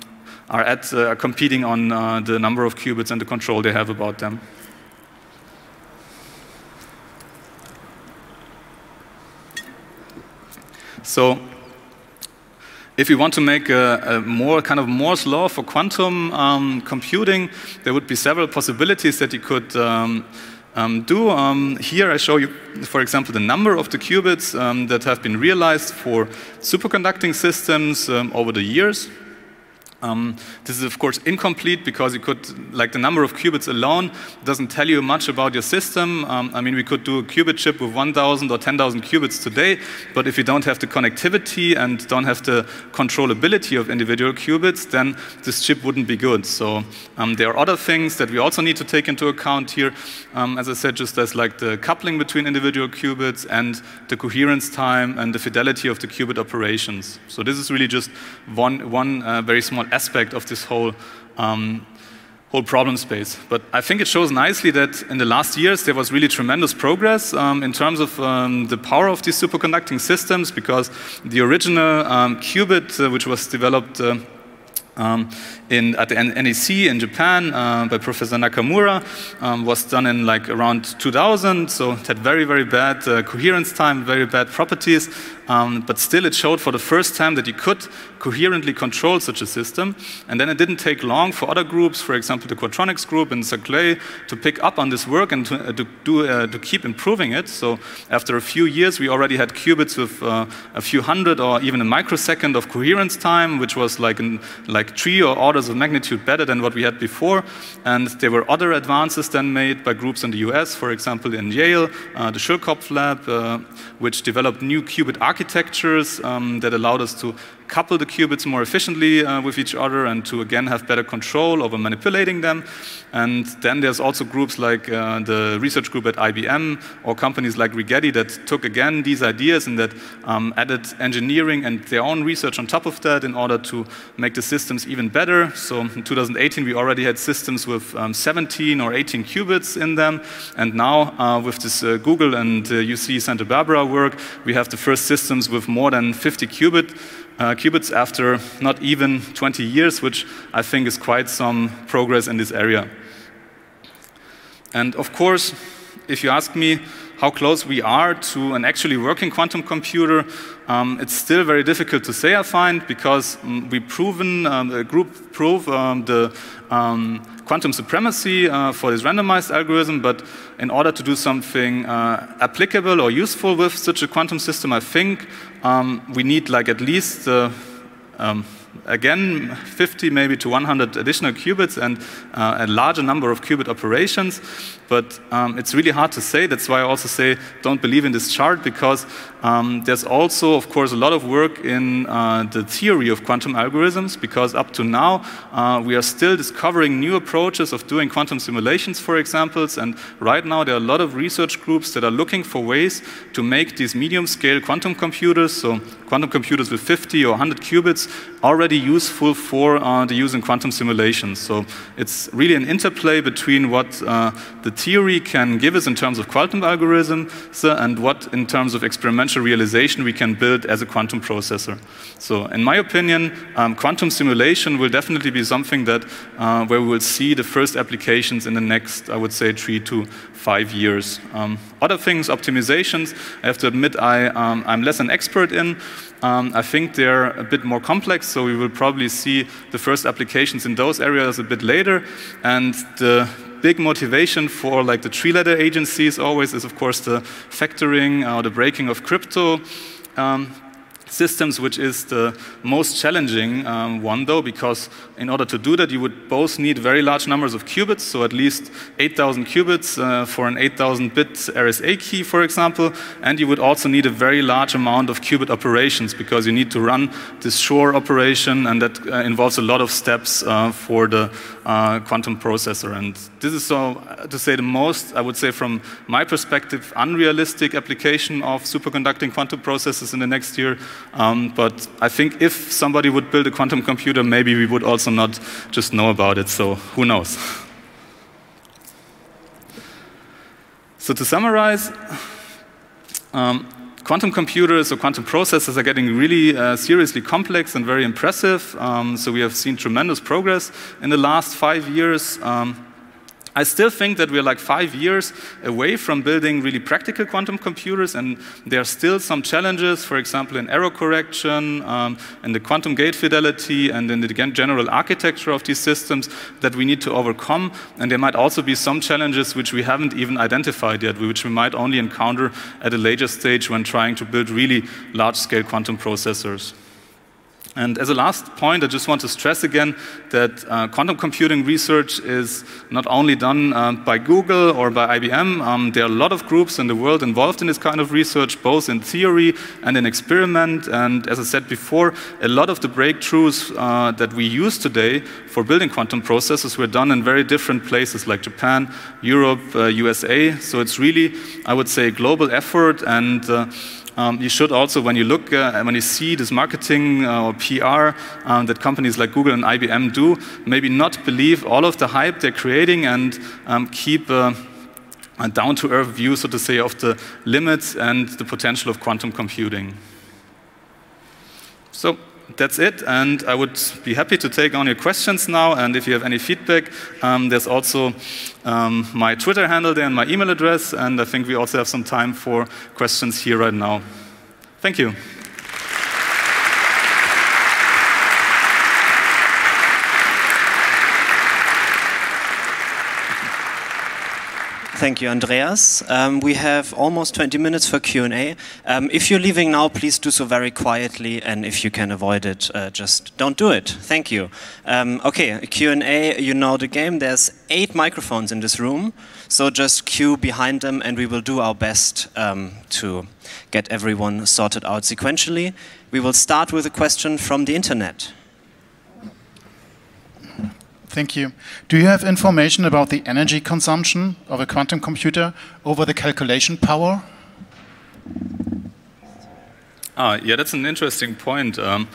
are at uh, competing on uh, the number of qubits and the control they have about them. So if you want to make a, a, more kind of Moore's law for quantum um, computing, there would be several possibilities that you could um, um, do. Um, here I show you, for example, the number of the qubits um, that have been realized for superconducting systems um, over the years. Um, this is of course incomplete because you could, like the number of qubits alone doesn't tell you much about your system. Um, I mean, we could do a qubit chip with 1,000 or 10,000 qubits today, but if you don't have the connectivity and don't have the controllability of individual qubits, then this chip wouldn't be good. So um, there are other things that we also need to take into account here. Um, as I said, just as like the coupling between individual qubits and the coherence time and the fidelity of the qubit operations. So this is really just one, one uh, very small aspect of this whole, um, whole problem space. But I think it shows nicely that in the last years there was really tremendous progress um, in terms of um, the power of these superconducting systems because the original um, qubit, uh, which was developed uh, um, in, at the NEC in Japan uh, by Professor Nakamura um, was done in like around 2000, so it had very, very bad uh, coherence time, very bad properties, um, but still it showed for the first time that you could coherently control such a system. And then it didn't take long for other groups, for example, the Quantronics group in Saclay, to pick up on this work and to, uh, to do, uh, to keep improving it. So after a few years, we already had qubits with uh, a few hundred or even a microsecond of coherence time, which was like, in, like three or orders of magnitude better than what we had before. And there were other advances then made by groups in the US, for example, in Yale, uh, the Schoelkopf lab, uh, which developed new qubit architectures um, that allowed us to couple the qubits more efficiently uh, with each other and to again have better control over manipulating them. And then there's also groups like uh, the research group at IBM or companies like Rigetti that took again these ideas and that um, added engineering and their own research on top of that in order to make the systems even better. So in 2018 we already had systems with um, 17 or 18 qubits in them, and now uh, with this uh, Google and UC uh, Santa Barbara work, we have the first systems with more than 50 qubit uh, qubits after not even 20 years, which I think is quite some progress in this area. And of course, if you ask me how close we are to an actually working quantum computer, um, it's still very difficult to say, I find, because um, we've proven, um, the group proved um, the um, quantum supremacy uh, for this randomized algorithm, but in order to do something uh, applicable or useful with such a quantum system, I think um, we need like at least uh, um, again, 50 maybe to 100 additional qubits and uh, a larger number of qubit operations. But um, it's really hard to say. That's why I also say don't believe in this chart because um, there's also, of course, a lot of work in uh, the theory of quantum algorithms because up to now uh, we are still discovering new approaches of doing quantum simulations, for examples. And right now there are a lot of research groups that are looking for ways to make these medium scale quantum computers, so quantum computers with 50 or 100 qubits, already useful for uh, the use in quantum simulations. So it's really an interplay between what uh, the theory can give us in terms of quantum algorithms and what in terms of experimental realization we can build as a quantum processor. So in my opinion, um, quantum simulation will definitely be something that uh, where we will see the first applications in the next, I would say, three to five years. Um, other things, optimizations, I have to admit I, um, I'm less an expert in. Um, I think they're a bit more complex, so we will probably see the first applications in those areas a bit later. And the big motivation for like the three-letter agencies always is, of course, the factoring or the breaking of crypto. Um, systems, which is the most challenging um, one, though, because in order to do that, you would both need very large numbers of qubits, so at least 8,000 qubits uh, for an 8,000 bit RSA key, for example, and you would also need a very large amount of qubit operations because you need to run this Shor operation, and that uh, involves a lot of steps uh, for the uh, quantum processor. And this is, so uh, to say the most, I would say, from my perspective, unrealistic application of superconducting quantum processors in the next year. Um, but I think if somebody would build a quantum computer, maybe we would also not just know about it. So who knows? So to summarize, um, quantum computers or quantum processors are getting really uh, seriously complex and very impressive. Um, so we have seen tremendous progress in the last five years. Um, I still think that we're like five years away from building really practical quantum computers, and there are still some challenges, for example, in error correction, um, in the quantum gate fidelity, and in the general architecture of these systems that we need to overcome. And there might also be some challenges which we haven't even identified yet, which we might only encounter at a later stage when trying to build really large scale quantum processors. And as a last point, I just want to stress again that uh, quantum computing research is not only done uh, by Google or by IBM. Um, there are a lot of groups in the world involved in this kind of research, both in theory and in experiment. And as I said before, a lot of the breakthroughs uh, that we use today for building quantum processors were done in very different places like Japan, Europe, USA. Uh, so it's really, I would say, a global effort and uh, um, you should also, when you look, uh, when you see this marketing uh, or PR um, that companies like Google and IBM do, maybe not believe all of the hype they're creating and um, keep uh, a down to earth view, so to say, of the limits and the potential of quantum computing. So, that's it, and I would be happy to take on your questions now. And if you have any feedback, um, there's also um, my Twitter handle there and my email address. And I think we also have some time for questions here right now. Thank you. Thank you, Andreas. Um, we have almost 20 minutes for Q&A. Um, if you're leaving now, please do so very quietly, and if you can avoid it, uh, just don't do it. Thank you. Um, okay, Q&A, you know the game. There's eight microphones in this room, so just queue behind them, and we will do our best um, to get everyone sorted out sequentially. We will start with a question from the internet. Thank you. Do you have information about the energy consumption of a quantum computer over the calculation power? Ah, yeah, that's an interesting point. Um,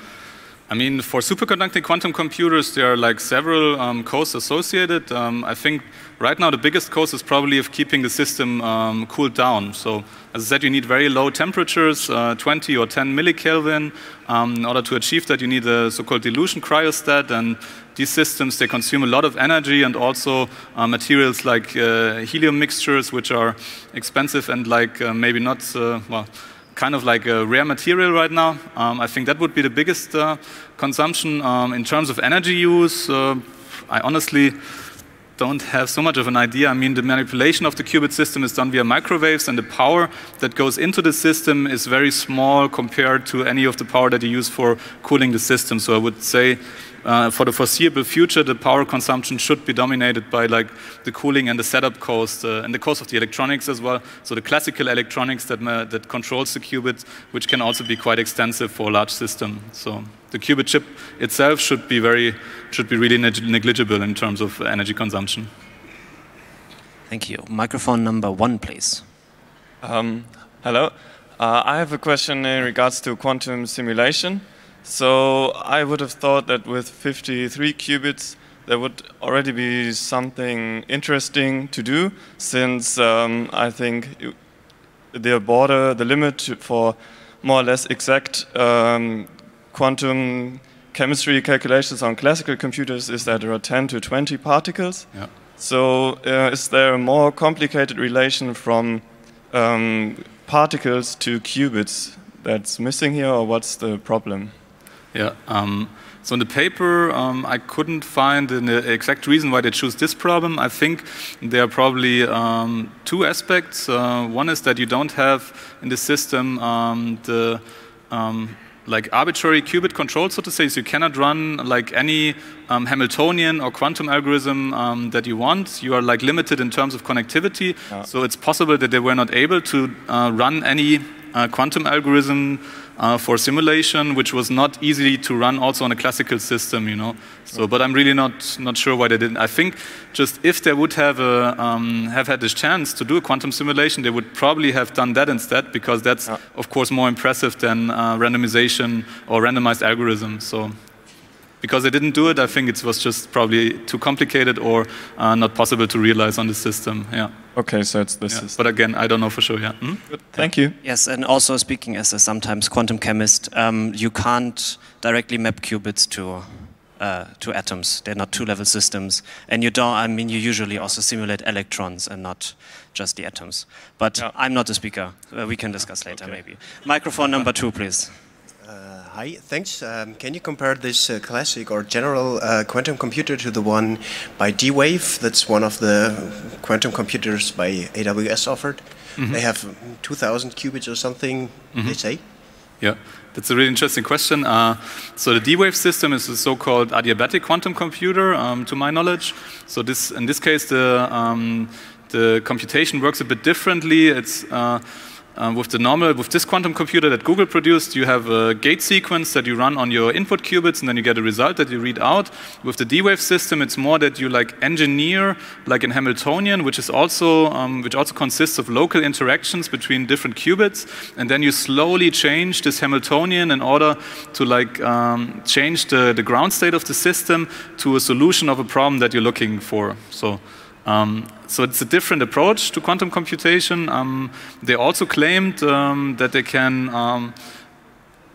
I mean, for superconducting quantum computers, there are like several um, costs associated. Um, I think right now the biggest cost is probably of keeping the system um, cooled down. So, as I said, you need very low temperatures, uh, 20 or 10 millikelvin. Um, in order to achieve that, you need a so-called dilution cryostat, and these systems, they consume a lot of energy and also uh, materials like uh, helium mixtures, which are expensive and like uh, maybe not, uh, well, kind of like a rare material right now. Um, I think that would be the biggest consumption. Um, in terms of energy use, I honestly don't have so much of an idea. I mean, the manipulation of the qubit system is done via microwaves, and the power that goes into the system is very small compared to any of the power that you use for cooling the system. So I would say uh, for the foreseeable future, the power consumption should be dominated by like the cooling and the setup cost uh, and the cost of the electronics as well. So the classical electronics that that controls the qubit, which can also be quite extensive for a large system. So the qubit chip itself should be very should be really neg negligible in terms of energy consumption. Thank you. Microphone number one, please. Um, hello. Uh, I have a question in regards to quantum simulation. So I would have thought that with 53 qubits, there would already be something interesting to do, since um, I think the border, the limit for more or less exact um, quantum chemistry calculations on classical computers is that there are 10 to 20 particles. Yeah. So uh, is there a more complicated relation from um, particles to qubits that's missing here, or what's the problem? Yeah. Um, so in the paper, um, I couldn't find an exact reason why they choose this problem. I think there are probably um, two aspects. Uh, one is that you don't have in the system um, the um, like arbitrary qubit control, so to say. So you cannot run like any um, Hamiltonian or quantum algorithm um, that you want. You are like limited in terms of connectivity. Yeah. So it's possible that they were not able to uh, run any uh, quantum algorithm uh, for simulation, which was not easy to run also on a classical system, you know. So, but I'm really not not sure why they didn't. I think just if they would have a, um, have had this chance to do a quantum simulation, they would probably have done that instead, because that's yeah. of course more impressive than uh, randomization or randomized algorithms. So because they didn't do it, I think it was just probably too complicated or uh, not possible to realize on the system. Yeah. Okay, so it's this. Yeah. But again, I don't know for sure. Yeah. Hmm? Good. Thank you. Yes, and also speaking as a sometimes quantum chemist, um, you can't directly map qubits to. Uh, to atoms, they're not two-level systems, and you don't. I mean, you usually also simulate electrons and not just the atoms. But yeah. I'm not a speaker. Uh, we can discuss later, okay. maybe. Microphone number two, please. Hi, thanks. Um, can you compare this uh, classic or general uh, quantum computer to the one by D-Wave? That's one of the quantum computers by AWS offered. Mm -hmm. They have 2,000 qubits or something, mm -hmm. they say. Yeah, that's a really interesting question. Uh, so the D-Wave system is a so-called adiabatic quantum computer, um, to my knowledge. So this, in this case, the um, the computation works a bit differently. It's uh, um, with the normal, with this quantum computer that Google produced, you have a gate sequence that you run on your input qubits, and then you get a result that you read out. With the D-Wave system, it's more that you like engineer, like in Hamiltonian, which is also um, which also consists of local interactions between different qubits, and then you slowly change this Hamiltonian in order to like um, change the, the ground state of the system to a solution of a problem that you're looking for. So. Um, so it's a different approach to quantum computation. Um, they also claimed um, that they can um,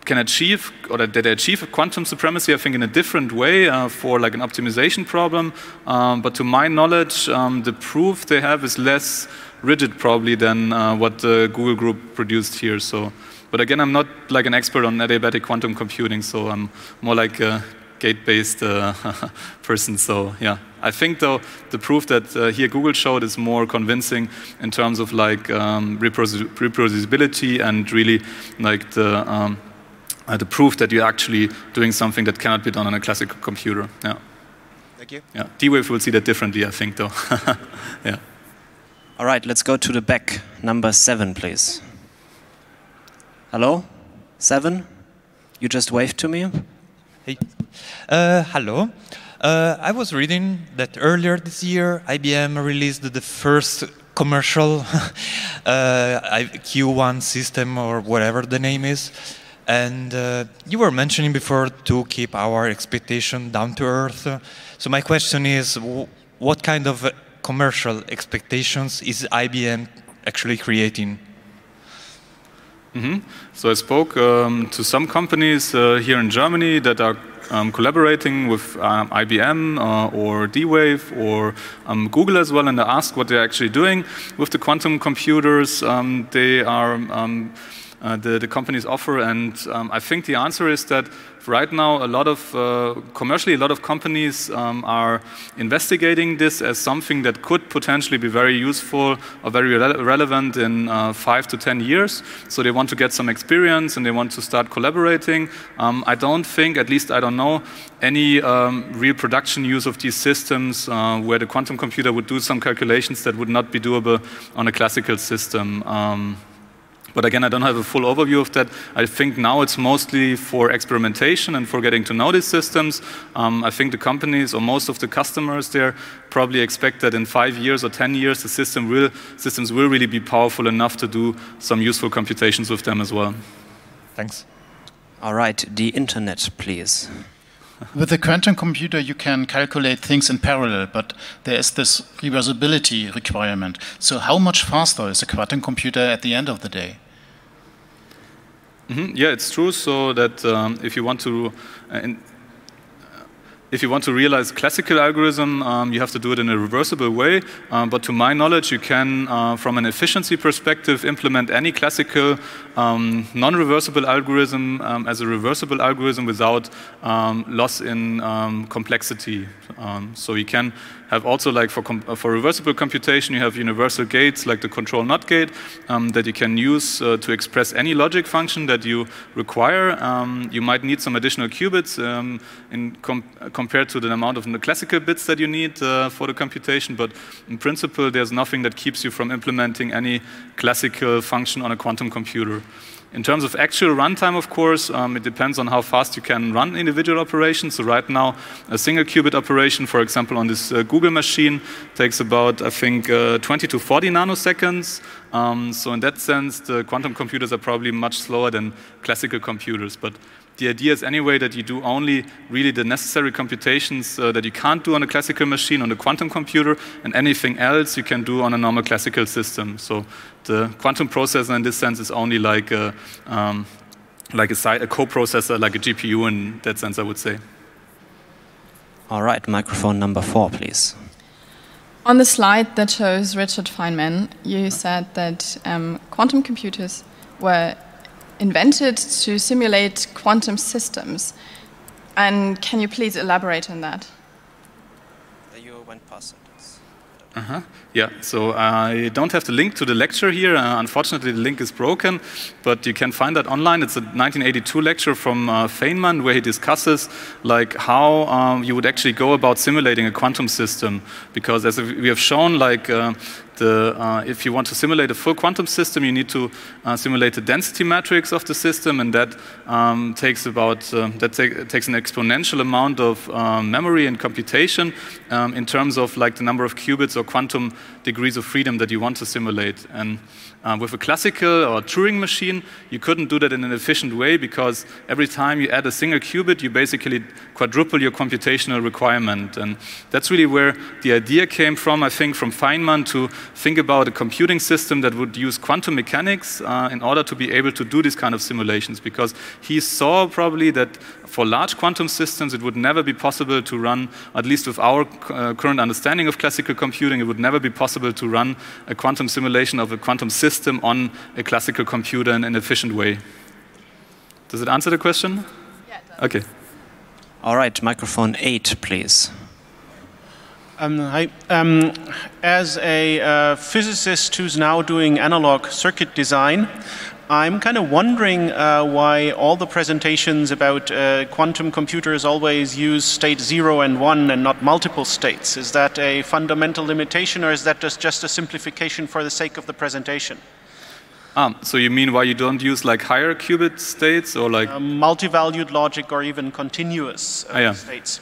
can achieve or that they achieve quantum supremacy, I think, in a different way uh, for like an optimization problem. Um, but to my knowledge, um, the proof they have is less rigid probably than uh, what the Google group produced here. So, but again, I'm not like an expert on adiabatic quantum computing, so I'm more like a gate-based uh, person. So yeah. I think though the proof that uh, here Google showed is more convincing in terms of like um, reproducibility and really like the um, uh, the proof that you're actually doing something that cannot be done on a classical computer. Yeah. Thank you. Yeah. D-Wave will see that differently, I think, though. yeah. All right, let's go to the back. Number seven, please. Hello? Seven? You just waved to me? Hey. Uh, hello. Uh, I was reading that earlier this year, IBM released the first commercial uh, Q1 system or whatever the name is. And uh, you were mentioning before to keep our expectation down to earth. So my question is, what kind of commercial expectations is IBM actually creating? Mm -hmm. So I spoke um, to some companies uh, here in Germany that are um, collaborating with um, IBM uh, or D-Wave or um, Google as well, and I asked what they're actually doing with the quantum computers. Um, they are um, uh, the, the companies offer. And I think the answer is that right now a lot of uh, commercially a lot of companies um, are investigating this as something that could potentially be very useful or very re relevant in uh, five to ten years. So they want to get some experience and they want to start collaborating. Um, I don't think, at least I don't know, any um, real production use of these systems uh, where the quantum computer would do some calculations that would not be doable on a classical system. But again, I don't have a full overview of that. I think now it's mostly for experimentation and for getting to know these systems. Um, I think the companies or most of the customers there probably expect that in five years or 10 years, the system will, systems will really be powerful enough to do some useful computations with them as well. Thanks. All right, the internet, please. With a quantum computer, you can calculate things in parallel, but there is this reversibility requirement. So, how much faster is a quantum computer at the end of the day? Mm -hmm. Yeah, it's true. So that um, if you want to, uh, if you want to realize classical algorithm, um, you have to do it in a reversible way. Um, but to my knowledge, you can, uh, from an efficiency perspective, implement any classical um, non-reversible algorithm um, as a reversible algorithm without um, loss in complexity. so you can have also like for, for reversible computation, you have universal gates like the control not gate that you can use uh, to express any logic function that you require. You might need some additional qubits in compared to the amount of the classical bits that you need uh, for the computation, but in principle, there's nothing that keeps you from implementing any classical function on a quantum computer. In terms of actual runtime, of course, um, it depends on how fast you can run individual operations. So right now, a single qubit operation, for example, on this uh, Google machine, takes about, I think, uh, 20 to 40 nanoseconds. Um, so in that sense, the quantum computers are probably much slower than classical computers. But the idea is anyway that you do only really the necessary computations uh, that you can't do on a classical machine on a quantum computer, and anything else you can do on a normal classical system. So the quantum processor in this sense is only like a, um, like a, a co-processor, like a GPU in that sense, I would say. All right, microphone number four, please. On the slide that shows Richard Feynman, you said that um, quantum computers were invented to simulate quantum systems. And can you please elaborate on that? You went past it. Uh-huh. Yeah, so I don't have the link to the lecture here. Uh, unfortunately, the link is broken, but you can find that online. It's a 1982 lecture from uh, Feynman where he discusses like how um, you would actually go about simulating a quantum system. Because as we have shown, like uh, the, uh, if you want to simulate a full quantum system, you need to uh, simulate the density matrix of the system, and that um, takes about uh, that take, takes an exponential amount of um, memory and computation um, in terms of like the number of qubits or quantum degrees of freedom that you want to simulate. And uh, with a classical or Turing machine, you couldn't do that in an efficient way because every time you add a single qubit, you basically quadruple your computational requirement. And that's really where the idea came from, I think, from Feynman to think about a computing system that would use quantum mechanics uh, in order to be able to do these kind of simulations because he saw probably that for large quantum systems, it would never be possible to run, at least with our uh, current understanding of classical computing, it would never be possible to run a quantum simulation of a quantum system on a classical computer in an efficient way. Does it answer the question? Yeah, Okay. All right, microphone eight, please. Um, hi. Um, as a uh, physicist who's now doing analog circuit design, I'm kind of wondering uh, why all the presentations about uh, quantum computers always use state 0 and 1 and not multiple states. Is that a fundamental limitation or is that just, just a simplification for the sake of the presentation? Um, so you mean why you don't use like higher qubit states or like... Um, multi-valued logic or even continuous uh, ah, yeah. states.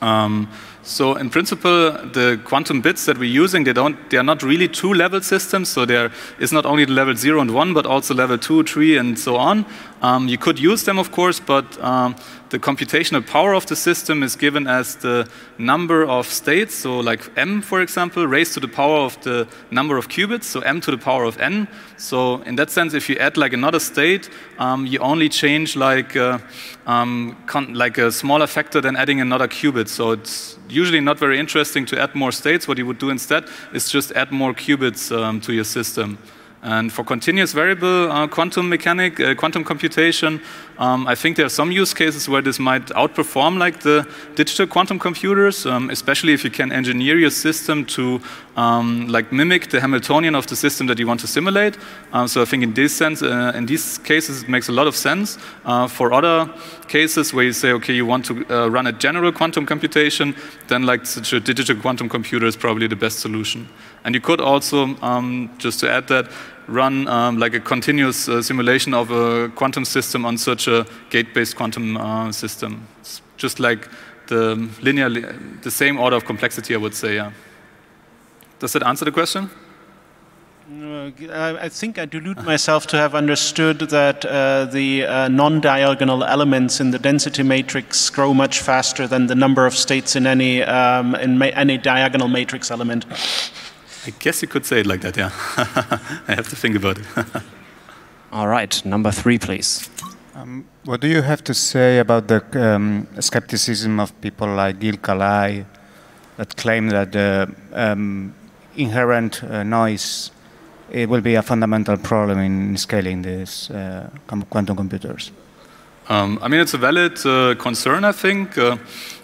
Um, so in principle, the quantum bits that we're using, they don't, they are not really two-level systems. So there is not only the level zero and one, but also level two, three, and so on. Um, you could use them, of course, but um, the computational power of the system is given as the number of states. So like m, for example, raised to the power of the number of qubits, so m to the power of n. So in that sense, if you add like another state, um, you only change like uh, um, like a smaller factor than adding another qubit. So it's usually not very interesting to add more states. What you would do instead is just add more qubits um, to your system. And for continuous variable uh, quantum mechanic, uh, quantum computation, um, I think there are some use cases where this might outperform like the digital quantum computers, um, especially if you can engineer your system to um, like mimic the Hamiltonian of the system that you want to simulate. Um, so I think in this sense, uh, in these cases, it makes a lot of sense. Uh, for other cases where you say, okay, you want to uh, run a general quantum computation, then like such a digital quantum computer is probably the best solution. And you could also, um, just to add that, run um, like a continuous uh, simulation of a quantum system on such a gate-based quantum uh, system. It's just like the linear, the same order of complexity, I would say. Yeah. Does that answer the question? Uh, I think I delude myself to have understood that uh, the uh, non-diagonal elements in the density matrix grow much faster than the number of states in any um, in any diagonal matrix element. I guess you could say it like that, yeah. I have to think about it. All right, number three, please. Um, what do you have to say about the um, skepticism of people like Gil Kalai that claim that the um, inherent uh, noise it will be a fundamental problem in scaling these uh, quantum computers? Um, I mean, it's a valid uh, concern, I think.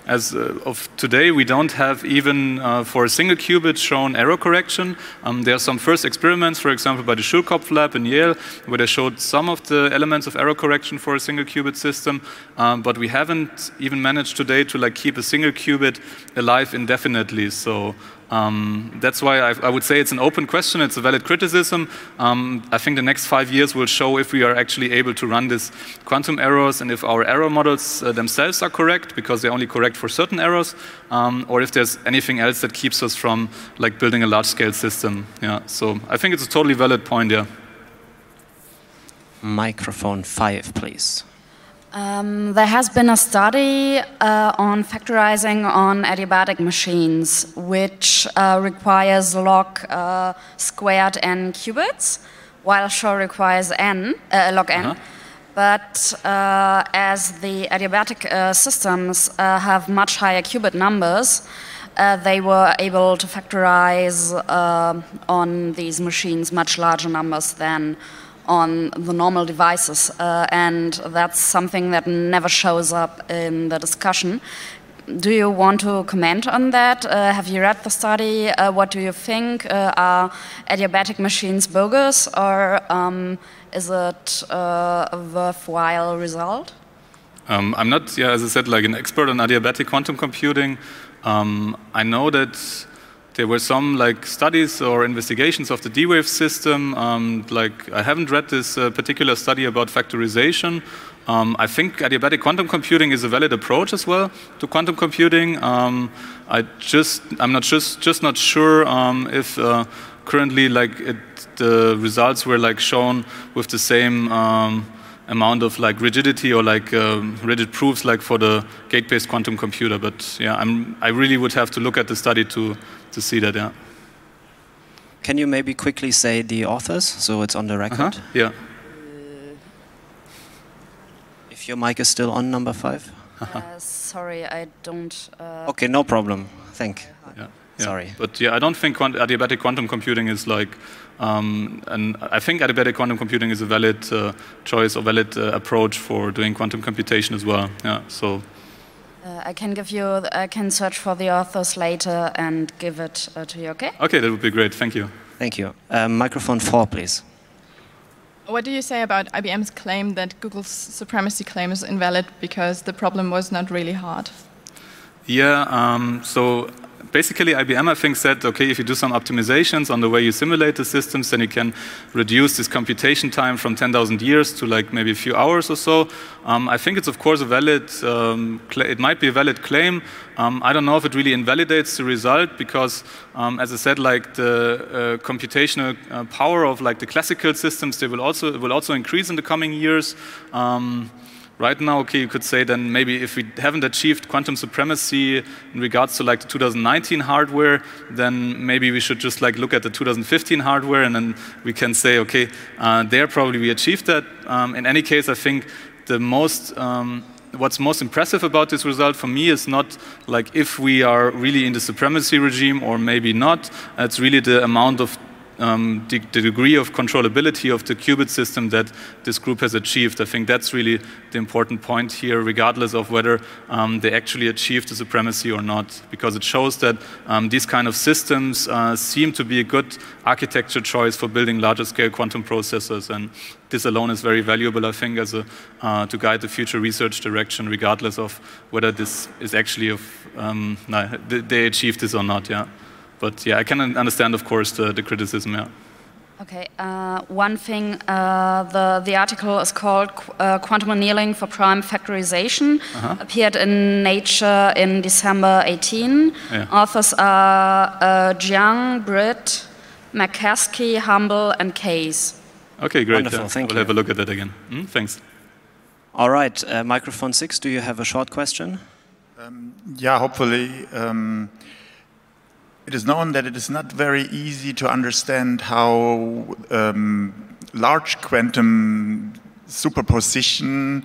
As uh, of today, we don't have even uh, for a single qubit shown error correction. Um, there are some first experiments, for example, by the Schoelkopf lab in Yale, where they showed some of the elements of error correction for a single qubit system, um, but we haven't even managed today to like keep a single qubit alive indefinitely. So um, that's why I, I, would say it's an open question, it's a valid criticism. Um, I think the next five years will show if we are actually able to run these quantum errors and if our error models uh, themselves are correct, because they're only correct for certain errors, um, or if there's anything else that keeps us from like building a large-scale system. Yeah, so I think it's a totally valid point, yeah. Microphone five, please. Um, there has been a study uh, on factorizing on adiabatic machines, which uh, requires log uh, squared n qubits, while Shor requires n, uh, log n. -huh. But uh, as the adiabatic uh, systems have much higher qubit numbers, they were able to factorize on these machines much larger numbers than on the normal devices, uh, and that's something that never shows up in the discussion. Do you want to comment on that? Uh, have you read the study? Uh, what do you think? Uh, are adiabatic machines bogus, or um, is it uh, a worthwhile result? Um, I'm not, yeah, as I said, like an expert on adiabatic quantum computing. Um, I know that there were some like studies or investigations of the D-Wave system. Um, like I haven't read this uh, particular study about factorization. Um, I think adiabatic quantum computing is a valid approach as well to quantum computing. Um, I just I'm not just just not sure um, if uh, currently like it, the results were like shown with the same um, amount of like rigidity or like um, rigid proofs like for the gate-based quantum computer. But yeah, I'm, I really would have to look at the study to to see that. Yeah. Can you maybe quickly say the authors so it's on the record? Uh -huh. Yeah. If your mic is still on, number five. uh, sorry, I don't. Uh, okay, no problem. Thank. Yeah. yeah. Sorry. But yeah, I don't think quant adiabatic quantum computing is like um, and I think adiabatic quantum computing is a valid uh, choice or valid uh, approach for doing quantum computation as well. Yeah, so. Uh, I can give you, I can search for the authors later and give it uh, to you, okay? Okay, that would be great. Thank you. Thank you. Um, microphone four, please. What do you say about IBM's claim that Google's supremacy claim is invalid because the problem was not really hard? Yeah, um, so basically IBM, I think, said, okay, if you do some optimizations on the way you simulate the systems, then you can reduce this computation time from 10,000 years to like maybe a few hours or so. Um, I think it's, of course, a valid, um, it might be a valid claim. Um, I don't know if it really invalidates the result because, um, as I said, like the uh, computational uh, power of like the classical systems, they will also, will also increase in the coming years. Right now, okay, you could say then maybe if we haven't achieved quantum supremacy in regards to like the 2019 hardware, then maybe we should just like look at the 2015 hardware and then we can say, okay, uh, there probably we achieved that. Um, in any case, I think the most um, what's most impressive about this result for me is not like if we are really in the supremacy regime or maybe not. It's really the amount of um, the, the, degree of controllability of the qubit system that this group has achieved. I think that's really the important point here, regardless of whether um, they actually achieved the supremacy or not, because it shows that um, these kind of systems uh, seem to be a good architecture choice for building larger scale quantum processors. And this alone is very valuable, I think, as a, uh, to guide the future research direction, regardless of whether this is actually of, um, no, they achieved this or not. Yeah but yeah, I can understand, of course, the, the criticism. Yeah. Okay. Uh, one thing, uh, the the article is called Qu uh, "Quantum Annealing for Prime Factorization." -huh. Appeared in Nature in December 18. Yeah. Authors are uh, Jiang, Britt, McCaskey, Humble, and Kais. Okay, great. Wonderful. Yeah. Thank we'll you. have a look at that again. Mm, thanks. All right, uh, microphone six. Do you have a short question? Um, yeah, hopefully. Um, it is known that it is not very easy to understand how um, large quantum superposition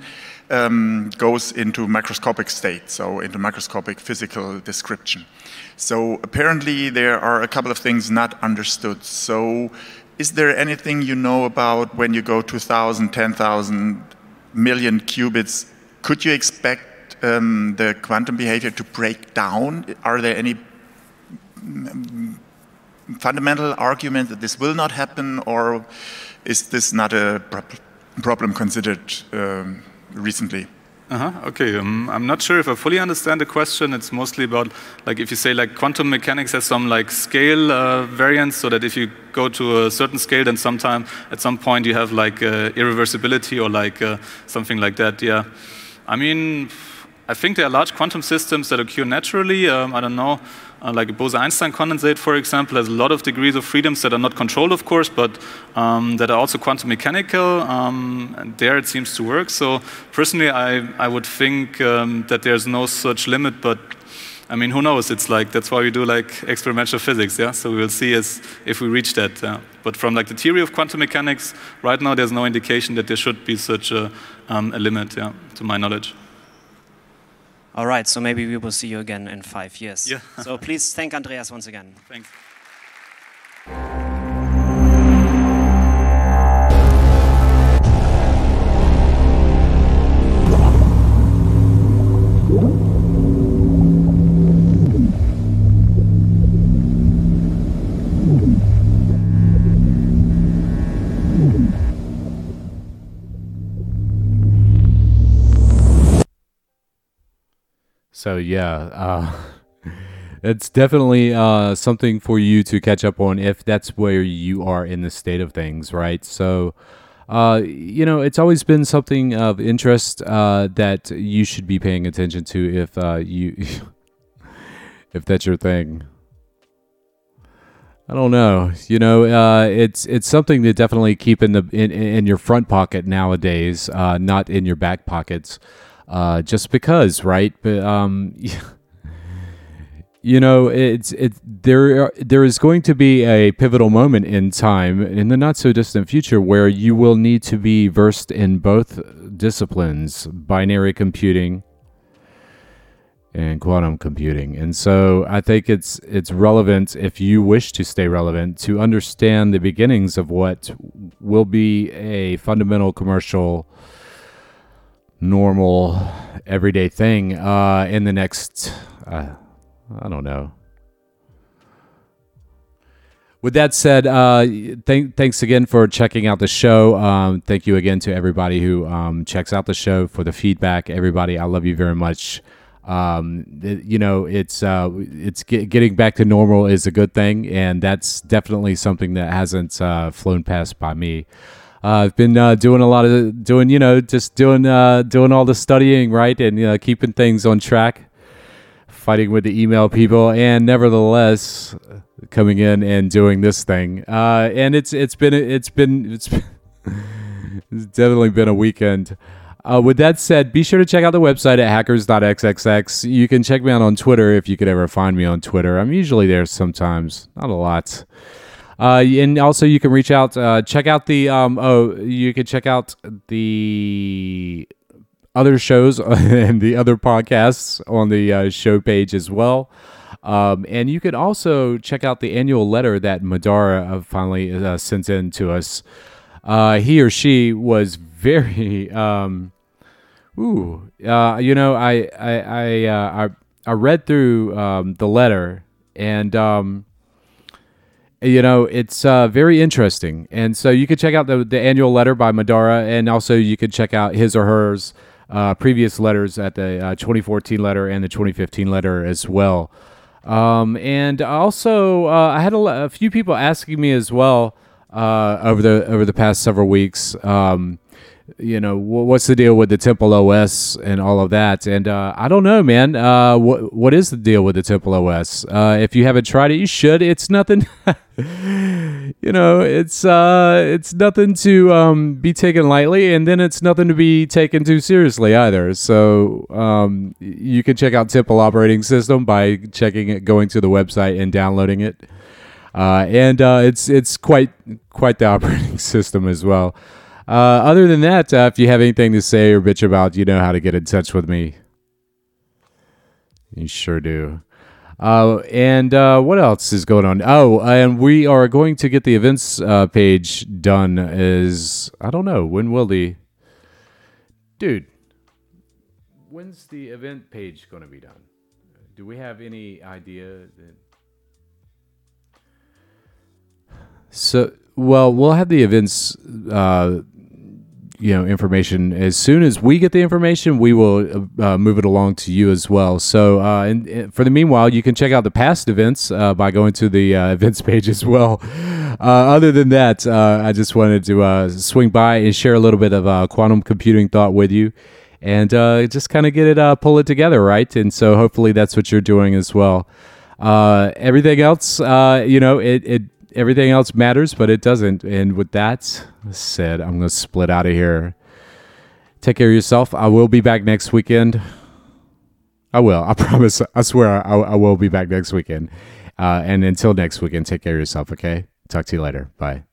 um, goes into microscopic state, so into microscopic physical description. So apparently there are a couple of things not understood. So is there anything you know about when you go to 1,000, 10,000 million qubits? Could you expect um, the quantum behavior to break down? Are there any fundamental argument that this will not happen, or is this not a problem considered um, recently? Uh-huh. Okay, um, I'm not sure if I fully understand the question. It's mostly about, like, if you say like quantum mechanics has some like scale uh, variance, so that if you go to a certain scale, then sometime at some point you have like uh, irreversibility or like uh, something like that. Yeah, I mean, I think there are large quantum systems that occur naturally. Um, I don't know uh, like a Bose-Einstein condensate, for example, has a lot of degrees of freedoms that are not controlled, of course, but um, that are also quantum mechanical. Um, and there it seems to work. So personally, I, I would think um, that there's no such limit, but I mean, who knows? It's like that's why we do like experimental physics, yeah. So we will see as if we reach that. Yeah? But from like the theory of quantum mechanics, right now there's no indication that there should be such a, um, a limit, yeah, to my knowledge. All right, so maybe we will see you again in five years. Yeah. so please thank Andreas once again. Thanks. So yeah, uh, it's definitely uh, something for you to catch up on if that's where you are in the state of things, right? So. Uh, you know, it's always been something of interest uh, that you should be paying attention to if uh, you if that's your thing. I don't know. You know, uh, it's it's something to definitely keep in the in, in your front pocket nowadays, uh, not in your back pockets uh, just because, right? But um, you know, it's it there. There is going to be a pivotal moment in time in the not so distant future where you will need to be versed in both disciplines, binary computing and quantum computing. And so I think it's it's relevant if you wish to stay relevant to understand the beginnings of what will be a fundamental commercial normal, everyday thing uh, in the next, uh, I don't know. With that said, uh, th- thanks again for checking out the show. Um, thank you again to everybody who um, checks out the show for the feedback. Everybody, I love you very much. Um, it, you know, it's uh, it's get, getting back to normal is a good thing, and that's definitely something that hasn't uh, flown past by me. Uh, I've been uh, doing a lot of doing, you know, just doing uh, doing all the studying, right, and keeping things on track, fighting with the email people, and nevertheless coming in and doing this thing. And it's it's been it's been it's, been it's definitely been a weekend. Uh, with that said, be sure to check out the website at hackers.xxx. You can check me out on Twitter if you could ever find me on Twitter. I'm usually there sometimes, not a lot. Uh, and also, you can reach out, uh, check out the, um, oh, you can check out the other shows and the other podcasts on the uh, show page as well. Um, and you can also check out the annual letter that Madara uh, finally uh, sent in to us. Uh, he or she was very, um, ooh, uh, you know, I I I uh, I, I read through um, the letter and. You know it's uh, very interesting. And so you could check out the, the annual letter by madara and also you could check out his or hers uh, previous letters at the uh, 2014 letter and the 2015 letter as well. Um, and also uh, i had a, a, few people asking me as well uh, over the over the past several weeks um, you know, what's the deal with the Temple OS and all of that? And uh, I don't know, man. Uh, what what is the deal with the Temple OS? Uh, if you haven't tried it, you should. It's nothing. you know, it's uh, it's nothing to um, be taken lightly, and then it's nothing to be taken too seriously either. So um, you can check out Temple operating system by checking it, going to the website, and downloading it. Uh, and uh, it's it's quite quite the operating system as well. Uh, other than that, uh, if you have anything to say or bitch about, you know how to get in touch with me. You sure do. Uh, and uh, what else is going on? Oh, and we are going to get the events uh, page done. Is I don't know when will the dude? When's the event page going to be done? Do we have any idea? That... So, well, we'll have the events uh, you know information. As soon as we get the information we will uh, move it along to you as well. So uh, and, and, for the meanwhile you can check out the past events uh, by going to the uh, events page as well. Uh, other than that uh, i just wanted to swing by and share a little bit of quantum computing thought with you and just kind of get it pull it together right? And so hopefully that's what you're doing as well. Everything else you know it, it everything else matters, but it doesn't. And with that said, I'm going to split out of here. Take care of yourself. I will be back next weekend. I will. I promise. I swear I, I will be back next weekend. Uh, and until next weekend, take care of yourself, okay? Talk to you later. Bye.